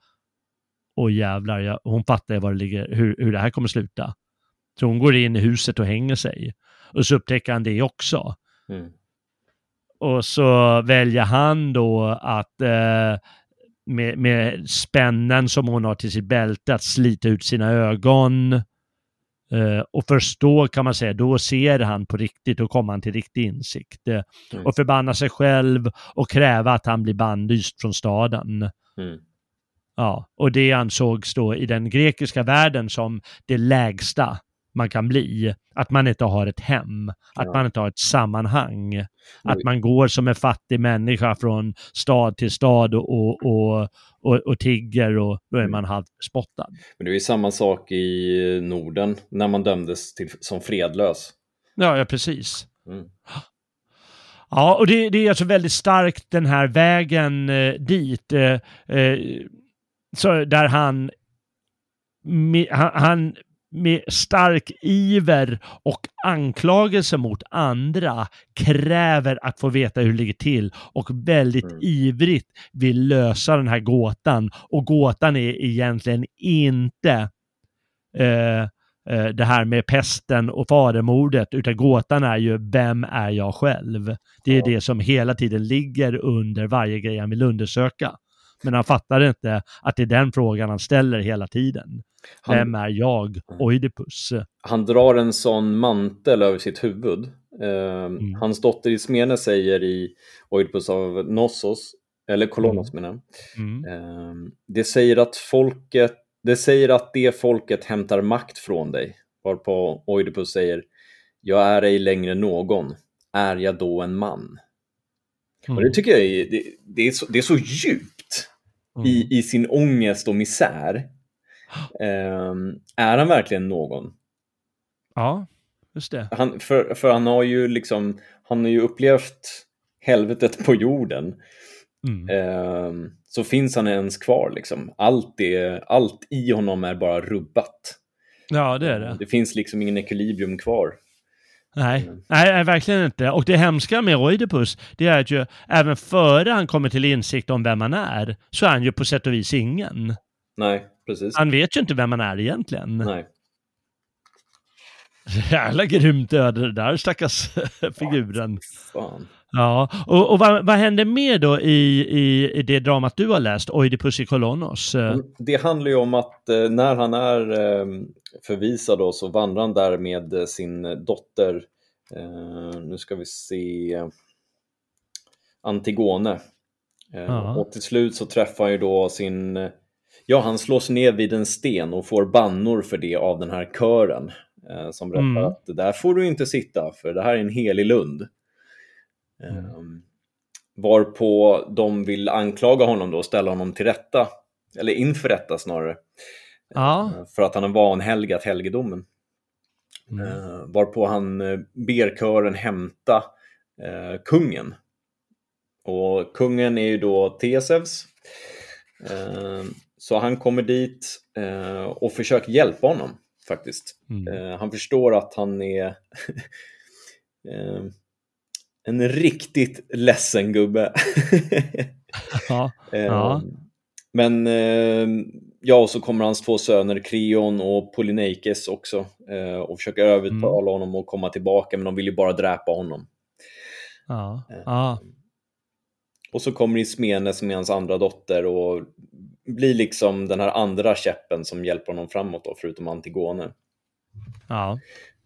[SPEAKER 1] Åh jävlar, jag, hon fattar vad det ligger, hur, hur det här kommer sluta. Så hon går in i huset och hänger sig. Och så upptäcker han det också. Mm. Och så väljer han då att eh, med, med spännen som hon har till sitt bälte att slita ut sina ögon. Uh, och först då kan man säga, då ser han på riktigt, och kommer han till riktig insikt. Uh, mm. Och förbanna sig själv och kräva att han blir bannlyst från staden. Mm. Ja, och det ansågs då i den grekiska världen som det lägsta man kan bli. Att man inte har ett hem, att ja. man inte har ett sammanhang. Mm. Att man går som en fattig människa från stad till stad och, och, och, och, och tigger och då är mm. man halvt spottad.
[SPEAKER 2] Men det är ju samma sak i Norden när man dömdes till, som fredlös.
[SPEAKER 1] Ja, ja precis. Mm. Ja, och det, det, är alltså väldigt starkt den här vägen eh, dit. Eh, eh, så där han, han, han med stark iver och anklagelse mot andra kräver att få veta hur det ligger till och väldigt mm. ivrigt vill lösa den här gåtan. Och gåtan är egentligen inte eh, eh, det här med pesten och fadermordet, utan gåtan är ju vem är jag själv? Det är ja. det som hela tiden ligger under varje grej han vill undersöka. Men han fattar inte att det är den frågan han ställer hela tiden. Han, Vem är jag, Oidipus?
[SPEAKER 2] Han drar en sån mantel över sitt huvud. Eh, mm. Hans dotter Ismene säger i Oidipus av Nossos, eller Kolonos mm. menar mm. eh, det säger att folket det säger att det folket hämtar makt från dig, varpå Oidipus säger Jag är ej längre någon, är jag då en man? Mm. Och det tycker jag är, det, det, är, så, det är så djupt mm. i, i sin ångest och misär. Um, är han verkligen någon?
[SPEAKER 1] Ja, just det.
[SPEAKER 2] Han, för, för han har ju liksom, han har ju upplevt helvetet på jorden. Mm. Um, så finns han ens kvar liksom. Allt, det, allt i honom är bara rubbat.
[SPEAKER 1] Ja, det är det.
[SPEAKER 2] Det finns liksom ingen ekvilibrium kvar.
[SPEAKER 1] Nej, mm. nej, verkligen inte. Och det hemska med Oidipus, det är att ju även före han kommer till insikt om vem han är, så är han ju på sätt och vis ingen.
[SPEAKER 2] Nej, precis.
[SPEAKER 1] Han vet ju inte vem han är egentligen.
[SPEAKER 2] Nej.
[SPEAKER 1] Jävla grymt öde det där stackars figuren.
[SPEAKER 2] Fan.
[SPEAKER 1] Ja, och, och vad, vad händer mer då i, i, i det dramat du har läst, Oidipus i Kolonos? Mm,
[SPEAKER 2] det handlar ju om att eh, när han är eh, förvisad då, så vandrar han där med eh, sin dotter, eh, nu ska vi se, Antigone. Eh, och till slut så träffar han ju då sin Ja, han slås ner vid en sten och får bannor för det av den här kören eh, som berättar mm. att där får du inte sitta för det här är en helig lund. Mm. Um, varpå de vill anklaga honom då och ställa honom till rätta, eller inför rätta snarare,
[SPEAKER 1] ja.
[SPEAKER 2] uh, för att han har vanhelgat helgedomen. Mm. Uh, varpå han uh, ber kören hämta kungen. Och kungen är ju då Tesevs. Ehm, så han kommer dit eh, och försöker hjälpa honom faktiskt. Mm. Eh, han förstår att han är eh, en riktigt ledsen gubbe.
[SPEAKER 1] ja, ja.
[SPEAKER 2] Eh, men eh, ja, och så kommer hans två söner Kreon och Polyneikes också eh, och försöker övertala mm. honom att komma tillbaka, men de vill ju bara dräpa honom.
[SPEAKER 1] Ja, ja.
[SPEAKER 2] Och så kommer Ismene som är hans andra dotter och blir liksom den här andra käppen som hjälper honom framåt då, förutom Antigone.
[SPEAKER 1] Ja.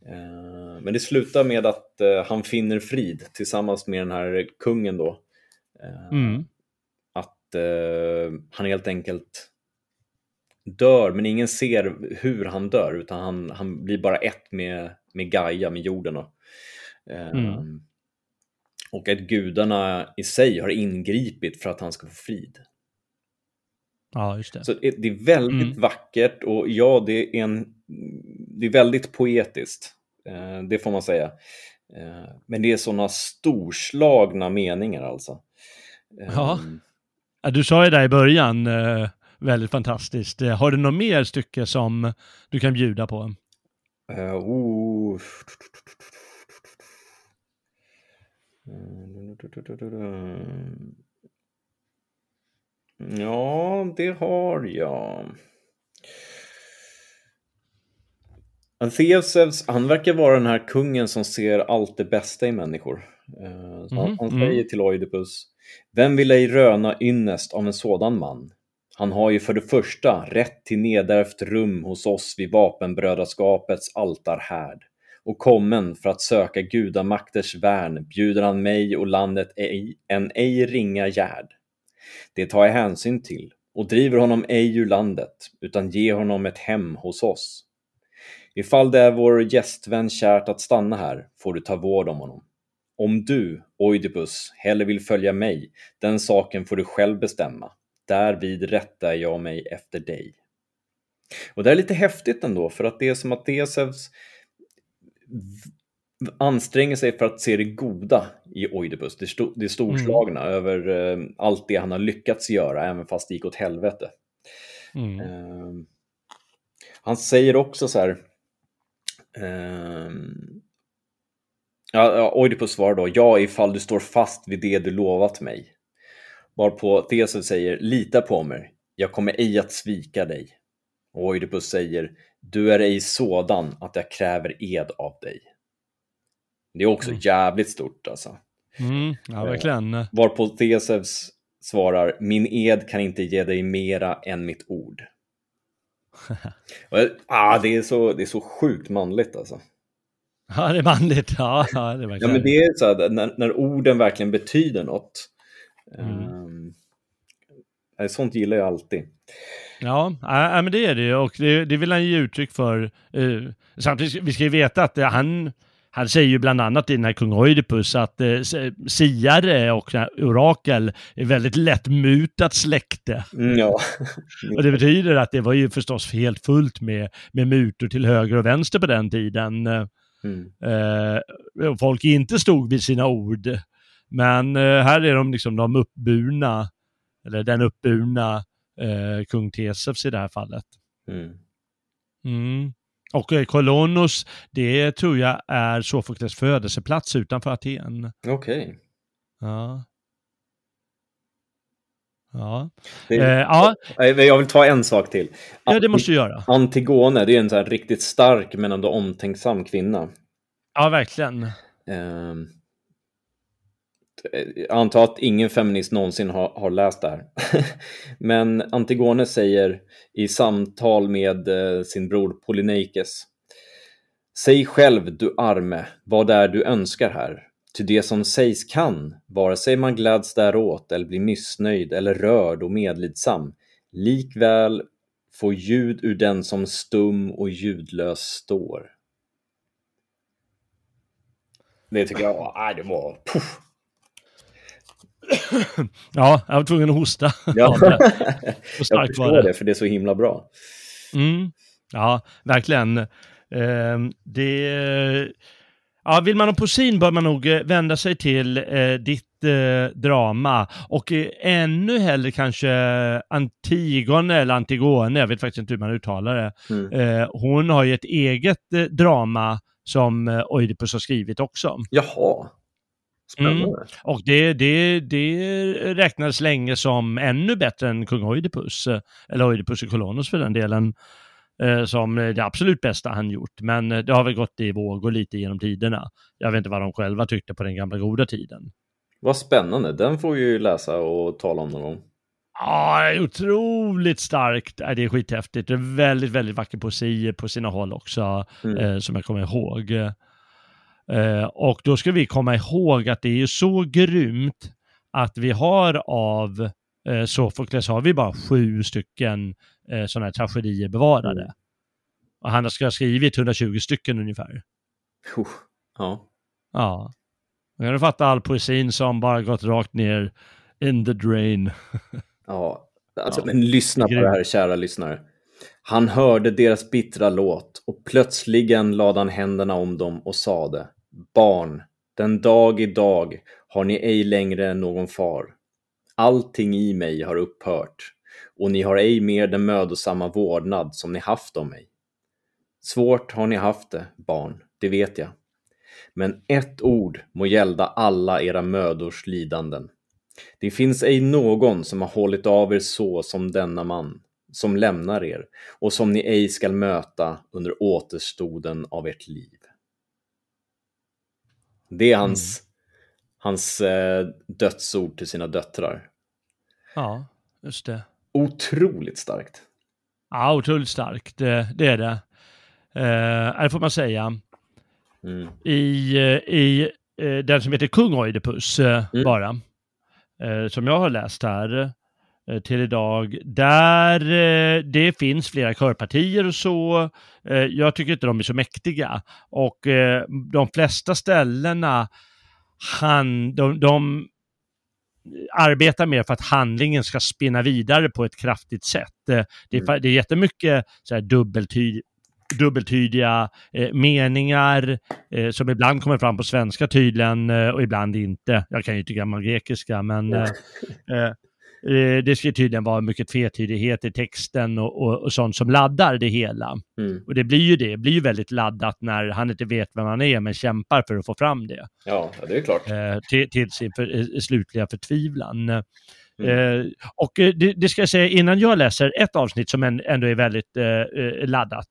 [SPEAKER 2] Eh, men det slutar med att eh, han finner frid tillsammans med den här kungen då. Eh, mm. Att han helt enkelt dör, men ingen ser hur han dör, utan han, han blir bara ett med, med Gaia, med jorden. Då. Mm. Och att gudarna i sig har ingripit för att han ska få frid.
[SPEAKER 1] Ja, just det.
[SPEAKER 2] Så det är väldigt mm. vackert och ja, det är, en, det är väldigt poetiskt. Eh, det får man säga. Eh, men det är sådana storslagna meningar alltså.
[SPEAKER 1] Ja. ja, du sa ju där i början, eh, väldigt fantastiskt. Har du något mer stycke som du kan bjuda på?
[SPEAKER 2] Uh, oh. Ja, det har jag. Theosevs, han verkar vara den här kungen som ser allt det bästa i människor. Uh, så mm, han, han säger mm. till Oidipus, vem vill ej röna ynnest av en sådan man? Han har ju för det första rätt till nedärvt rum hos oss vid vapenbrödraskapets altarhärd och kommen för att söka gudamakters värn bjuder han mig och landet ej, en ej ringa gärd. Det tar jag hänsyn till och driver honom ej ur landet, utan ger honom ett hem hos oss. Ifall det är vår gästvän kärt att stanna här, får du ta vård om honom. Om du, Oidipus, hellre vill följa mig, den saken får du själv bestämma. Därvid rättar jag mig efter dig. Och det är lite häftigt ändå, för att det är som att Deseus anstränger sig för att se det goda i Oidipus, det, sto det storslagna mm. över uh, allt det han har lyckats göra, även fast det gick åt helvete. Mm. Uh, han säger också så här, uh, ja, Oidipus svarar då, ja ifall du står fast vid det du lovat mig. Varpå Theseus säger, lita på mig, jag kommer ej att svika dig. Och Oidipus säger, du är ej sådan att jag kräver ed av dig. Det är också mm. jävligt stort alltså.
[SPEAKER 1] Mm, ja, verkligen.
[SPEAKER 2] Eh, varpå Theseus svarar, min ed kan inte ge dig mera än mitt ord. och, ah, det, är så, det är så sjukt manligt alltså.
[SPEAKER 1] Ja, det är manligt. Ja, det är
[SPEAKER 2] verkligen. Ja, men det är så här, när, när orden verkligen betyder något. Mm. Um, sånt gillar jag alltid.
[SPEAKER 1] Ja, äh, men det är det och det, det vill han ge uttryck för. Uh, samtidigt, vi ska ju veta att uh, han, han säger ju bland annat i den här kung Oidipus att uh, siare och orakel är väldigt lättmutat släkte.
[SPEAKER 2] Mm, ja.
[SPEAKER 1] och det betyder att det var ju förstås helt fullt med, med mutor till höger och vänster på den tiden. Mm. Uh, folk inte stod vid sina ord. Men här är de liksom de uppburna, eller den uppburna eh, kung Tesevs i det här fallet. Mm. Mm. Och eh, Kolonos, det tror jag är Sofokles födelseplats utanför Aten.
[SPEAKER 2] Okej. Okay.
[SPEAKER 1] Ja. Ja.
[SPEAKER 2] Det, eh, ja. Jag vill ta en sak till.
[SPEAKER 1] Ja, det måste du göra.
[SPEAKER 2] Antigone, det är en så riktigt stark men ändå omtänksam kvinna.
[SPEAKER 1] Ja, verkligen.
[SPEAKER 2] Eh, Eh, jag antar att ingen feminist någonsin har, har läst det här. Men Antigone säger i samtal med eh, sin bror Polyneikes Säg själv, du arme, vad det är du önskar här. Ty det som sägs kan, vare sig man gläds däråt eller blir missnöjd eller rörd och medlidsam, likväl få ljud ur den som stum och ljudlös står. Det tycker jag, nej, det var... Puff.
[SPEAKER 1] ja, jag var tvungen att hosta.
[SPEAKER 2] Ja. jag förstår det. det, för det är så himla bra.
[SPEAKER 1] Mm. Ja, verkligen. Eh, det... Ja, vill man ha poesin bör man nog eh, vända sig till eh, ditt eh, drama och eh, ännu hellre kanske Antigone eller Antigone, jag vet faktiskt inte hur man uttalar det. Mm. Eh, hon har ju ett eget eh, drama som Oidipus har skrivit också.
[SPEAKER 2] Jaha.
[SPEAKER 1] Mm. Och det, det, det räknades länge som ännu bättre än kung Oidipus, eller Oidipus och Kolonos för den delen, eh, som det absolut bästa han gjort. Men det har väl gått i vågor lite genom tiderna. Jag vet inte vad de själva tyckte på den gamla goda tiden.
[SPEAKER 2] Vad spännande, den får vi ju läsa och tala om någon gång.
[SPEAKER 1] Ja, otroligt starkt. Det är skithäftigt. Det är väldigt, väldigt vacker poesi på sina håll också, mm. eh, som jag kommer ihåg. Eh, och då ska vi komma ihåg att det är ju så grymt att vi har av eh, Sofokles har vi bara sju stycken eh, sådana här tragedier bevarade. Mm. Och han ska ha skrivit 120 stycken ungefär.
[SPEAKER 2] Uh, ja.
[SPEAKER 1] Ja. Jag kan du fatta all poesin som bara gått rakt ner in the drain.
[SPEAKER 2] ja, alltså, ja. men lyssna på det här kära lyssnare. Han hörde deras bittra låt och plötsligen lade han händerna om dem och sade Barn, den dag i dag har ni ej längre någon far. Allting i mig har upphört och ni har ej mer den mödosamma vårdnad som ni haft om mig. Svårt har ni haft det, barn, det vet jag. Men ett ord må gälda alla era mödors lidanden. Det finns ej någon som har hållit av er så som denna man, som lämnar er och som ni ej skall möta under återstoden av ert liv. Det är hans, mm. hans eh, dödsord till sina döttrar.
[SPEAKER 1] Ja, just det.
[SPEAKER 2] Otroligt starkt.
[SPEAKER 1] Ja, otroligt starkt. Det, det är det. Eh, det får man säga. Mm. I, eh, i eh, den som heter Kung Oidipus eh, mm. bara, eh, som jag har läst här, till idag. Där eh, det finns flera körpartier och så. Eh, jag tycker inte de är så mäktiga. Och de flesta ställena, han, de, de arbetar mer för att handlingen ska spinna vidare på ett kraftigt sätt. Det är, mm. det är jättemycket så här dubbeltyd, dubbeltydiga eh, meningar eh, som ibland kommer fram på svenska tydligen eh, och ibland inte. Jag kan ju inte gammal grekiska men eh, Eh, det ska tydligen vara mycket tvetydighet i texten och, och, och sånt som laddar det hela. Mm. Och det blir ju det, det blir ju väldigt laddat när han inte vet vem han är men kämpar för att få fram det.
[SPEAKER 2] Ja, det är klart.
[SPEAKER 1] Eh, till, till, sin för, eh, slutliga förtvivlan. Mm. Eh, och eh, det, det, ska jag säga innan jag läser ett avsnitt som ändå är väldigt eh, laddat.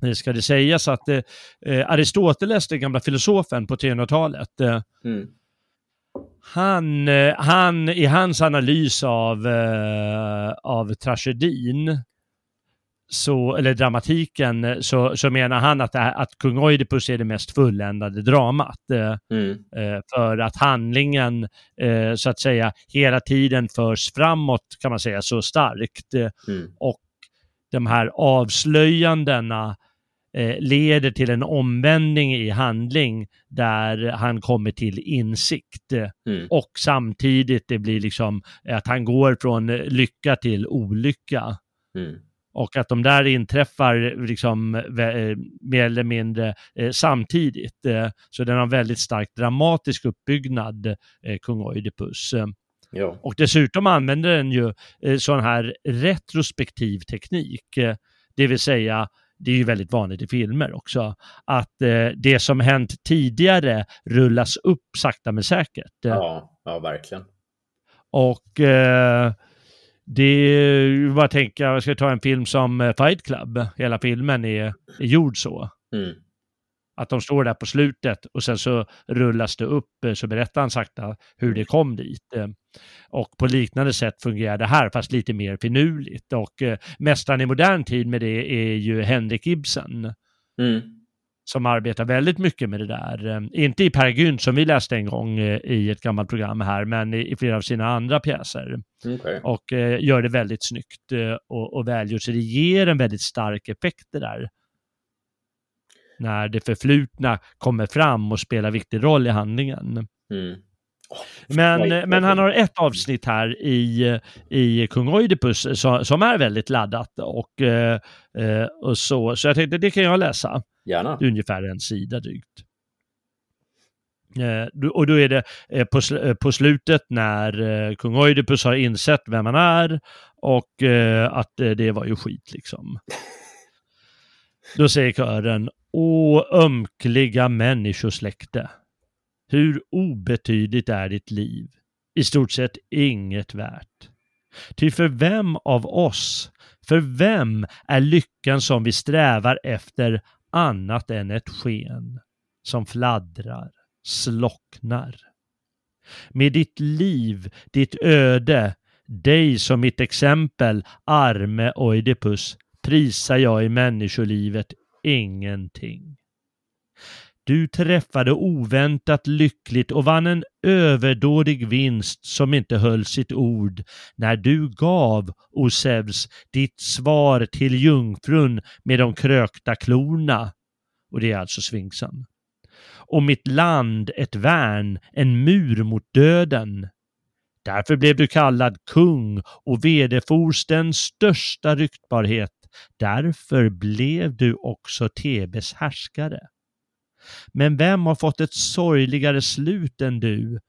[SPEAKER 1] Det ska det sägas att Aristoteles, den gamla filosofen på 300-talet, mm han, eh, han, i hans analys av, uh, av tragedin, så, eller dramatiken, så, så menar han att, att kung Oidipus är det mest fulländade dramat. Mm. För att handlingen, så att säga, hela tiden förs framåt, kan man säga, så starkt. Mm. Och de här avslöjandena Eh, leder till en omvändning i handling där han kommer till insikt. Mm. Och samtidigt det blir liksom att han går från lycka till olycka. Mm. Och att de där inträffar liksom eh, mer eller mindre eh, samtidigt. Så den har väldigt starkt dramatisk uppbyggnad, kung Oidipus. Ja. Och dessutom använder den ju sån här retrospektiv teknik. Det vill säga det är ju väldigt vanligt i filmer också, att eh, det som hänt tidigare rullas upp sakta men säkert.
[SPEAKER 2] Ja, ja verkligen.
[SPEAKER 1] Och eh, det, bara tänka, jag ska ta en film som eh, Fight Club, hela filmen är, är gjord så. Mm. Att de står där på slutet och sen så rullas det upp, eh, så berättar han sakta hur det kom dit. Eh. Och på liknande sätt fungerar det här, fast lite mer finurligt. Och eh, mästaren i modern tid med det är ju Henrik Ibsen. Mm. Som arbetar väldigt mycket med det där. Inte i Per Gynt som vi läste en gång i ett gammalt program här, men i, flera av sina andra pjäser. Okay. Och gör det väldigt snyggt och, och välgjort. Så det ger en väldigt stark effekt det där när det förflutna kommer fram och spelar viktig roll i handlingen. Mm. Men, men han har ett avsnitt här i, i Kung Oidipus som, är väldigt laddat och, eh, och så, så jag tänkte det kan jag läsa.
[SPEAKER 2] Gärna.
[SPEAKER 1] Ungefär en sida drygt. Eh, och då är det eh, på, på slutet när kung Oidipus har insett vem han är och att det var ju skit liksom. Då säger kören Åh, ömkliga människosläkte. Hur obetydligt är ditt liv? I stort sett inget värt. Ty för vem av oss, för vem är lyckan som vi strävar efter annat än ett sken som fladdrar, slocknar? Med ditt liv, ditt öde, dig som mitt exempel, arme Oidipus, prisar jag i människolivet ingenting. Du träffade oväntat lyckligt och vann en överdådig vinst som inte höll sitt ord när du gav, Osevs, ditt svar till jungfrun med de krökta klorna. Och det är alltså sfinxen. Och mitt land ett värn, en mur mot döden. Därför blev du kallad kung och vederfors den största ryktbarhet Därför blev du också Tebes härskare. Men vem har fått ett sorgligare slut än du?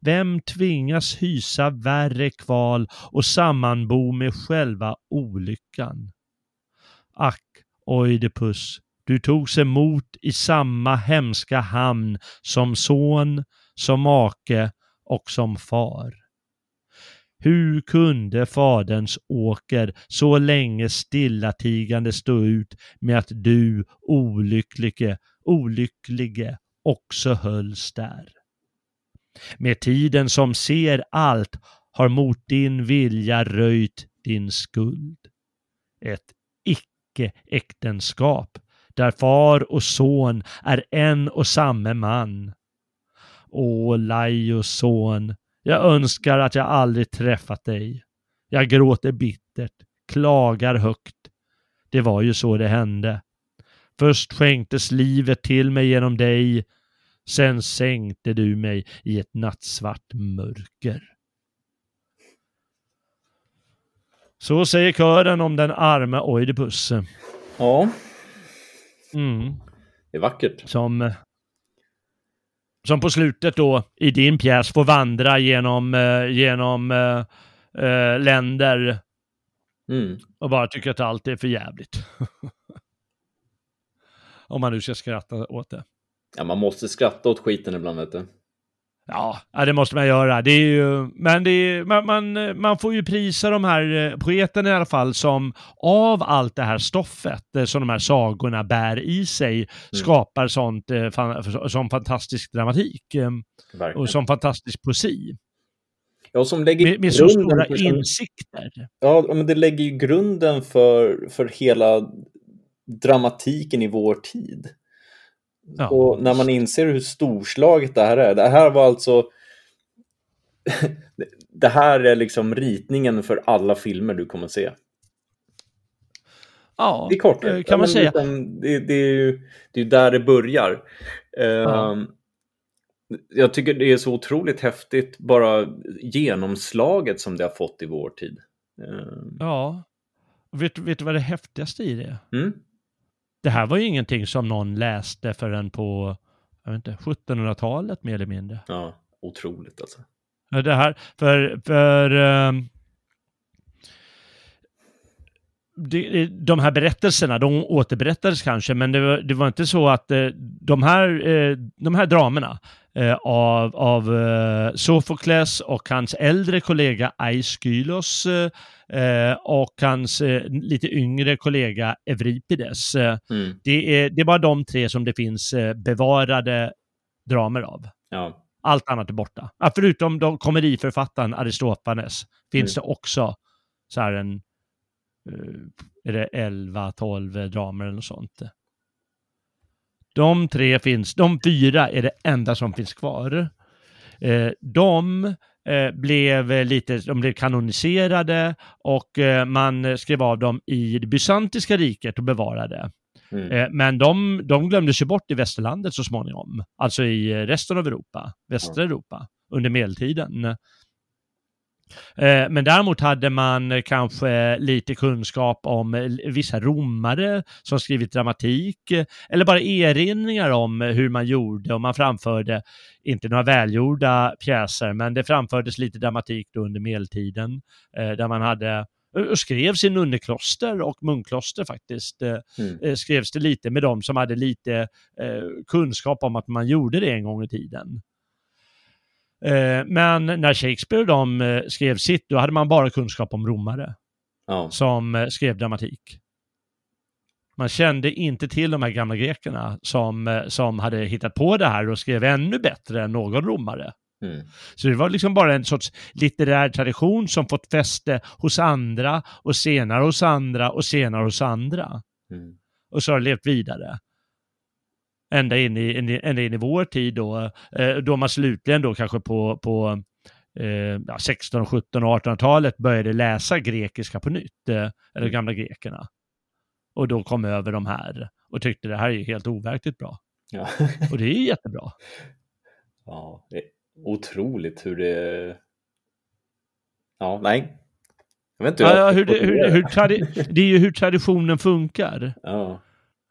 [SPEAKER 1] Vem tvingas hysa värre kval och sammanbo med själva olyckan? Ack, Oidipus, du togs emot i samma hemska hamn som son, som make och som far. Hur kunde faderns åker så länge stillatigande stå ut med att du, olycklige, olycklige, också hölls där? Med tiden som ser allt har mot din vilja röjt din skuld. Ett icke-äktenskap där far och son är en och samme man. Åh, Laios son, jag önskar att jag aldrig träffat dig. Jag gråter bittert, klagar högt. Det var ju så det hände. Först skänktes livet till mig genom dig, sen sänkte du mig i ett nattsvart mörker. Så säger kören om den arme Oidipus.
[SPEAKER 2] Ja.
[SPEAKER 1] Mm.
[SPEAKER 2] Det är vackert.
[SPEAKER 1] Som, som på slutet då i din pjäs får vandra genom, eh, genom eh, eh, länder
[SPEAKER 2] mm.
[SPEAKER 1] och bara tycker att allt är för jävligt. Om man nu ska skratta åt det.
[SPEAKER 2] Ja, man måste skratta åt skiten ibland, vet du.
[SPEAKER 1] Ja, det måste man göra. Det är ju, men det är, man, man, man, får ju prisa de här eh, poeterna i alla fall som av allt det här stoffet eh, som de här sagorna bär i sig mm. skapar sånt, eh, som fantastisk dramatik Verkligen. och som fantastisk poesi.
[SPEAKER 2] Ja, som lägger
[SPEAKER 1] med, med så stora för, insikter.
[SPEAKER 2] Ja, men det lägger ju grunden för, för hela dramatiken i vår tid. Ja. Och när man inser hur storslaget det här är. Det här var alltså... det här är liksom ritningen för alla filmer du kommer se.
[SPEAKER 1] Ja,
[SPEAKER 2] I korthet.
[SPEAKER 1] Eh, kan man säga.
[SPEAKER 2] Liksom, det, det, är ju det är där det börjar. Ja. Uh, jag tycker det är så otroligt häftigt bara genomslaget som det har fått i vår tid. Uh,
[SPEAKER 1] ja. Vet, vet du vad det häftigaste i det är?
[SPEAKER 2] Mm?
[SPEAKER 1] Det här var ju ingenting som någon läste förrän på, jag vet inte, 1700-talet mer eller mindre.
[SPEAKER 2] Ja, otroligt alltså.
[SPEAKER 1] Det här, för, för um, de här berättelserna, de återberättades kanske, men det var, det var inte så att eh, de här, eh, de här dramerna eh, av, av Sofokles och hans äldre kollega Aiskylos och hans lite yngre kollega Euripides.
[SPEAKER 2] Mm.
[SPEAKER 1] Det, är, det är bara de tre som det finns bevarade dramer av.
[SPEAKER 2] Ja.
[SPEAKER 1] Allt annat är borta. förutom de komediförfattaren Aristofanes finns mm. det också så här en är det 11, 12 dramer eller något sånt. De tre finns, de fyra är det enda som finns kvar. Eh, de eh, blev lite, de blev kanoniserade och eh, man skrev av dem i det bysantiska riket och bevarade. Mm. Men de, de glömdes ju bort i västerlandet så småningom, alltså i resten av Europa, västra Europa, under medeltiden. Eh, men däremot hade man kanske lite kunskap om vissa romare som skrivit dramatik eller bara erinringar om hur man gjorde och man framförde, inte några välgjorda pjäser, men det framfördes lite dramatik under medeltiden eh, där man hade och skrevs i nunnekloster och munkkloster faktiskt. Eh, mm. Skrevs det lite med dem som hade lite kunskap om att man gjorde det en gång i tiden. Eh, men när Shakespeare och de eh, skrev sitt, då hade man bara kunskap om romare
[SPEAKER 2] ja.
[SPEAKER 1] som eh, skrev dramatik. Man kände inte till de här gamla grekerna som, som hade hittat på det här och skrev ännu bättre än någon romare.
[SPEAKER 2] Mm.
[SPEAKER 1] Så det var liksom bara en sorts litterär tradition som fått fäste hos andra och senare hos andra och senare hos andra.
[SPEAKER 2] Mm.
[SPEAKER 1] Och så har det levt vidare ända in i, ända in i vår tid då, eh, då man slutligen då kanske på, på eh, 16, 17 och 1800-talet började läsa grekiska på nytt, eh, eller mm. gamla grekerna. Och då kom över de här och tyckte det här är helt overkligt bra.
[SPEAKER 2] Ja.
[SPEAKER 1] och det är jättebra.
[SPEAKER 2] Ja, det är otroligt hur det... Ja, nej. Jag vet inte hur,
[SPEAKER 1] ja, hur, det, hur, hur tradi- det är ju hur traditionen funkar.
[SPEAKER 2] Ja.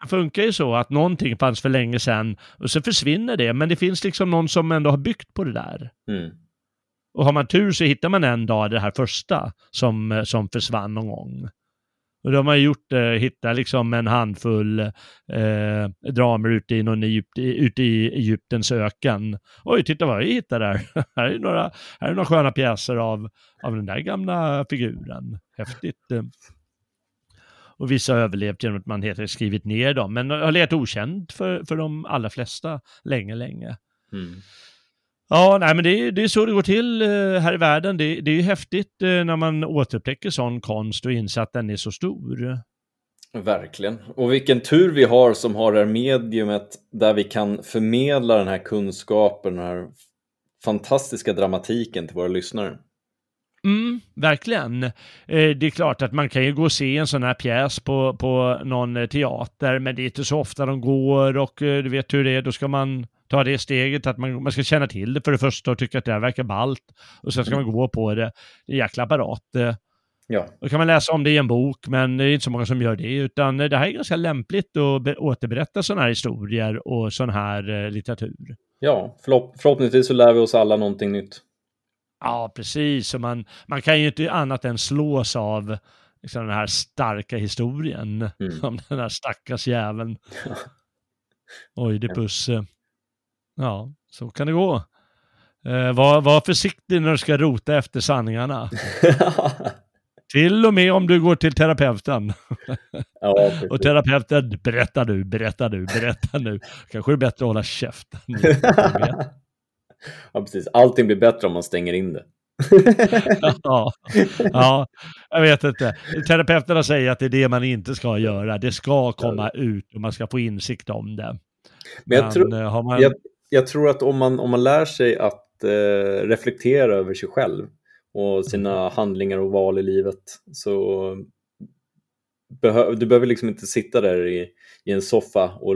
[SPEAKER 1] Det funkar ju så att någonting fanns för länge sedan och så försvinner det, men det finns liksom någon som ändå har byggt på det där.
[SPEAKER 2] Mm.
[SPEAKER 1] Och har man tur så hittar man en dag det här första som, som försvann någon gång. Och de har gjort, eh, hittat liksom en handfull eh, dramer ute i, någon Egypt, ute i Egyptens öken. Oj, titta vad jag hittar där. här, är några, här är några sköna pjäser av, av den där gamla figuren. Häftigt. Och vissa har överlevt genom att man helt enkelt skrivit ner dem, men har legat okänd för, för de allra flesta länge, länge. Mm. Ja, nej, men det är, det är så det går till eh, här i världen. Det, det är ju häftigt eh, när man återupptäcker sån konst och inser att den är så stor.
[SPEAKER 2] Verkligen. Och vilken tur vi har som har det här mediumet där vi kan förmedla den här kunskapen, den här fantastiska dramatiken till våra lyssnare.
[SPEAKER 1] Mm, verkligen. Eh, det är klart att man kan ju gå och se en sån här pjäs på, på någon teater, men det är inte så ofta de går och du vet hur det är, då ska man ta det steget att man, man ska känna till det för det första och tycka att det här verkar ballt. Och sen ska man gå på det. Det är en jäkla apparat. Eh. Ja. Då kan man läsa om det i en bok, men det är inte så många som gör det. Utan det här är ganska lämpligt att återberätta sådana här historier och sån här eh, litteratur.
[SPEAKER 2] Ja, förhopp förhoppningsvis så lär vi oss alla någonting nytt.
[SPEAKER 1] Ja, precis. Och man, man kan ju inte annat än slås av liksom, den här starka historien mm. om den här stackars jäveln. Oidipus. Ja. Ja, så kan det gå. Eh, var, var försiktig när du ska rota efter sanningarna. till och med om du går till terapeuten. ja, och terapeuten, berätta nu, berätta nu, berätta nu. Kanske är det bättre att hålla käften.
[SPEAKER 2] ja, precis. Allting blir bättre om man stänger in det.
[SPEAKER 1] ja, ja, jag vet inte. Terapeuterna säger att det är det man inte ska göra. Det ska komma ut och man ska få insikt om det.
[SPEAKER 2] Men jag, Men, tror, eh, man... jag, jag tror att om man, om man lär sig att eh, reflektera över sig själv och sina mm. handlingar och val i livet så behö, du behöver liksom inte sitta där i, i en soffa och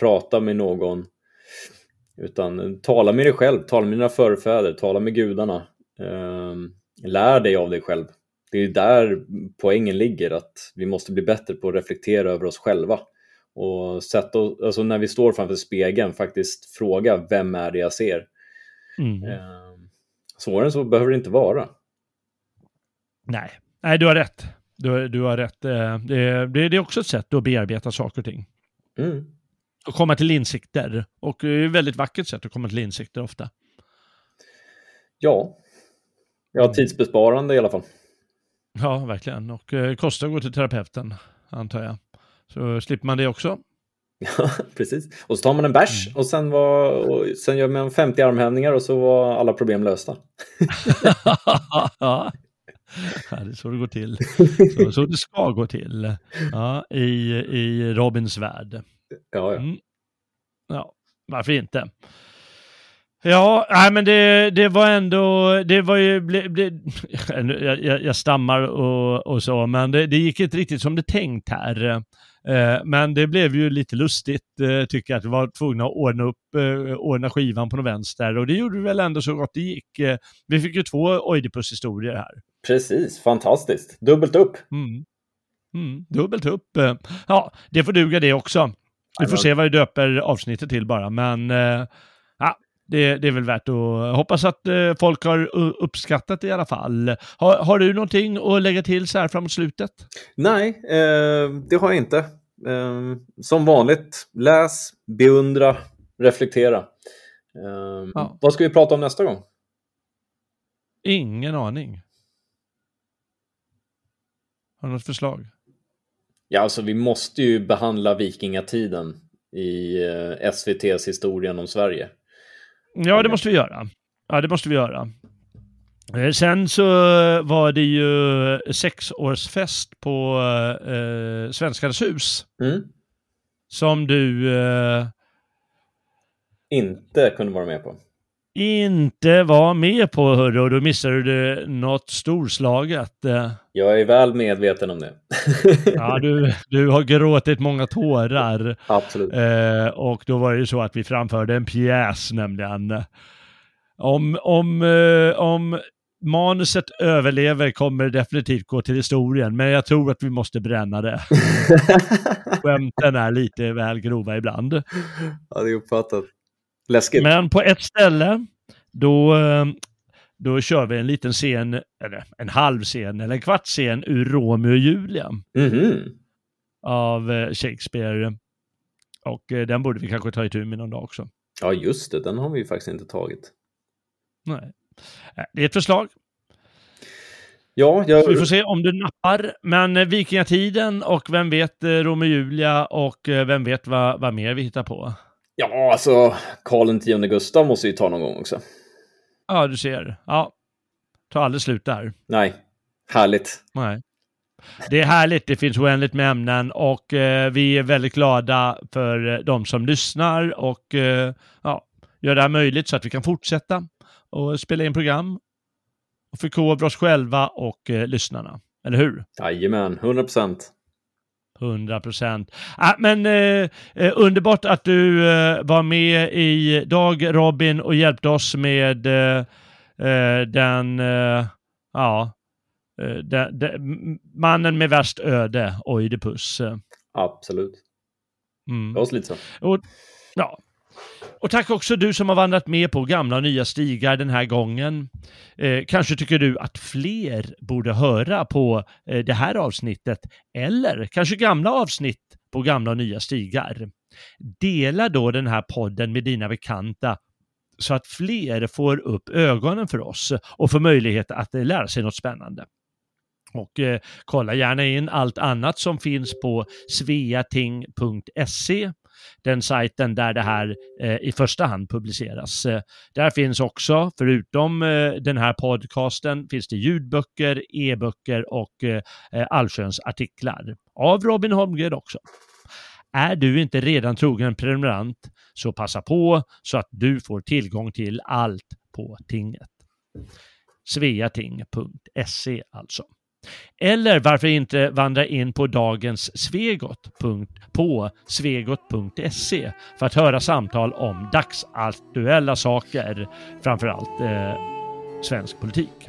[SPEAKER 2] prata med någon utan tala med dig själv, tala med dina förfäder, tala med gudarna. Eh, lär dig av dig själv. Det är där poängen ligger, att vi måste bli bättre på att reflektera över oss själva och sätta, alltså när vi står framför spegeln faktiskt fråga vem är det jag ser? Mm. Eh, svårare än så behöver det inte vara.
[SPEAKER 1] Nej, Nej du har rätt. Du, du har rätt. Eh, det, det, det, är också ett sätt att bearbeta saker och ting. Mm. Och komma till insikter. Och det är ett väldigt vackert sätt att komma till insikter ofta.
[SPEAKER 2] Ja, ja tidsbesparande i alla fall.
[SPEAKER 1] Ja, verkligen. Och eh, kostar att gå till terapeuten, antar jag. Så slipper man det också.
[SPEAKER 2] Ja, precis. Och så tar man en bärs mm. och, sen var, och sen gör man 50 armhävningar och så var alla problem lösta.
[SPEAKER 1] ja, det är så det går till. Så, så det ska gå till ja, i, i Robins värld.
[SPEAKER 2] Ja, ja. Mm.
[SPEAKER 1] ja, varför inte? Ja, nej, men det, det var ändå, det var ju, ble, ble, jag, jag, stammar och, och så, men det, det gick inte riktigt som det tänkt här. Eh, men det blev ju lite lustigt, eh, tycker jag, att vi var tvungna att ordna upp, eh, ordna skivan på något vänster och det gjorde vi väl ändå så gott det gick. Vi fick ju två Oidipus-historier här.
[SPEAKER 2] Precis, fantastiskt. Dubbelt upp.
[SPEAKER 1] Mm. Mm, dubbelt upp. Ja, det får duga det också. Vi får se vad vi döper avsnittet till bara, men ja, det, det, är väl värt att hoppas att folk har uppskattat det i alla fall. Har, har du någonting att lägga till så här framåt slutet?
[SPEAKER 2] Nej, eh, det har jag inte. Eh, som vanligt, läs, beundra, reflektera. Eh, ja. Vad ska vi prata om nästa gång?
[SPEAKER 1] Ingen aning. Har du något förslag?
[SPEAKER 2] Ja, alltså vi måste ju behandla vikingatiden i eh, SVTs historien om Sverige.
[SPEAKER 1] Ja, det måste vi göra. Ja, det måste vi göra. Eh, sen så var det ju sexårsfest på eh, Svenskarnas hus. Mm. Som du... Eh,
[SPEAKER 2] inte kunde vara med på.
[SPEAKER 1] Inte var med på, hörru, och då missade du något storslaget. Eh.
[SPEAKER 2] Jag är väl medveten om det.
[SPEAKER 1] ja, du, du har gråtit många tårar.
[SPEAKER 2] Absolut.
[SPEAKER 1] Eh, och då var det ju så att vi framförde en pjäs nämligen. Om, om, eh, om manuset överlever kommer definitivt gå till historien, men jag tror att vi måste bränna det. Skämten är lite väl grova ibland.
[SPEAKER 2] Ja, det är uppfattat. Läskigt.
[SPEAKER 1] Men på ett ställe, då, då kör vi en liten scen, eller en halv scen, eller en kvarts scen ur Romeo och Julia.
[SPEAKER 2] Mhm.
[SPEAKER 1] Av eh, Shakespeare. Och eh, den borde vi kanske ta itu med någon dag också.
[SPEAKER 2] Ja, just det. Den har vi ju faktiskt inte tagit.
[SPEAKER 1] Nej. Eh, Det är ett förslag.
[SPEAKER 2] Ja,
[SPEAKER 1] Så vi får
[SPEAKER 2] jag,
[SPEAKER 1] se om du nappar. Men eh, Vikingatiden och vem vet eh, Romeo och Julia och eh, vem vet vad, vad mer vi hittar på.
[SPEAKER 2] Ja alltså Karl X Gustav måste ju ta någon gång också.
[SPEAKER 1] Ja, du ser. Ja. Tar aldrig slut där.
[SPEAKER 2] Nej, härligt.
[SPEAKER 1] Nej. Det är härligt, det finns oändligt med ämnen och eh, vi är väldigt glada för eh, de som lyssnar och eh, ja, gör det här möjligt så att vi kan fortsätta och spela in program och förkovra oss själva och eh, lyssnarna. Eller hur?
[SPEAKER 2] Jajamän, 100 procent.
[SPEAKER 1] 100 procent. Ah, men eh, eh, underbart att du eh, var med idag Robin och hjälpte oss med eh, eh, den, ja, den, den, mannen med värst öde, Oidipus.
[SPEAKER 2] Absolut.
[SPEAKER 1] Mm.
[SPEAKER 2] Det var lite så.
[SPEAKER 1] Och, ja och tack också du som har vandrat med på gamla och nya stigar den här gången. Eh, kanske tycker du att fler borde höra på eh, det här avsnittet eller kanske gamla avsnitt på gamla och nya stigar. Dela då den här podden med dina bekanta så att fler får upp ögonen för oss och får möjlighet att eh, lära sig något spännande. Och eh, kolla gärna in allt annat som finns på sveating.se, den sajten där det här eh, i första hand publiceras. Eh, där finns också, förutom eh, den här podcasten, finns det ljudböcker, e-böcker och eh, eh allsköns artiklar. Av Robin Holmgren också. Är du inte redan trogen prenumerant så passa på så att du får tillgång till allt på tinget. Sveating.se alltså. Eller varför inte vandra in på dagens Svegot på svegot.se för att höra samtal om dagsaktuella saker, framförallt eh, svensk politik.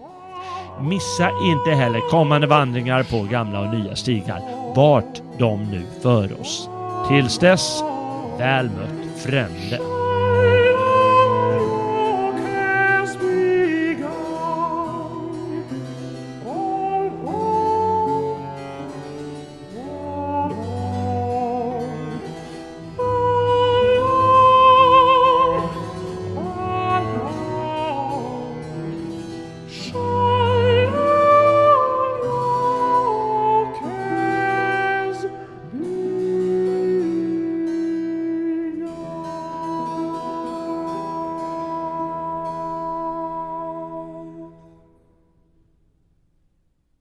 [SPEAKER 1] Missa inte heller kommande vandringar på gamla och nya stigar, vart de nu för oss. Tills dess, väl mött frände.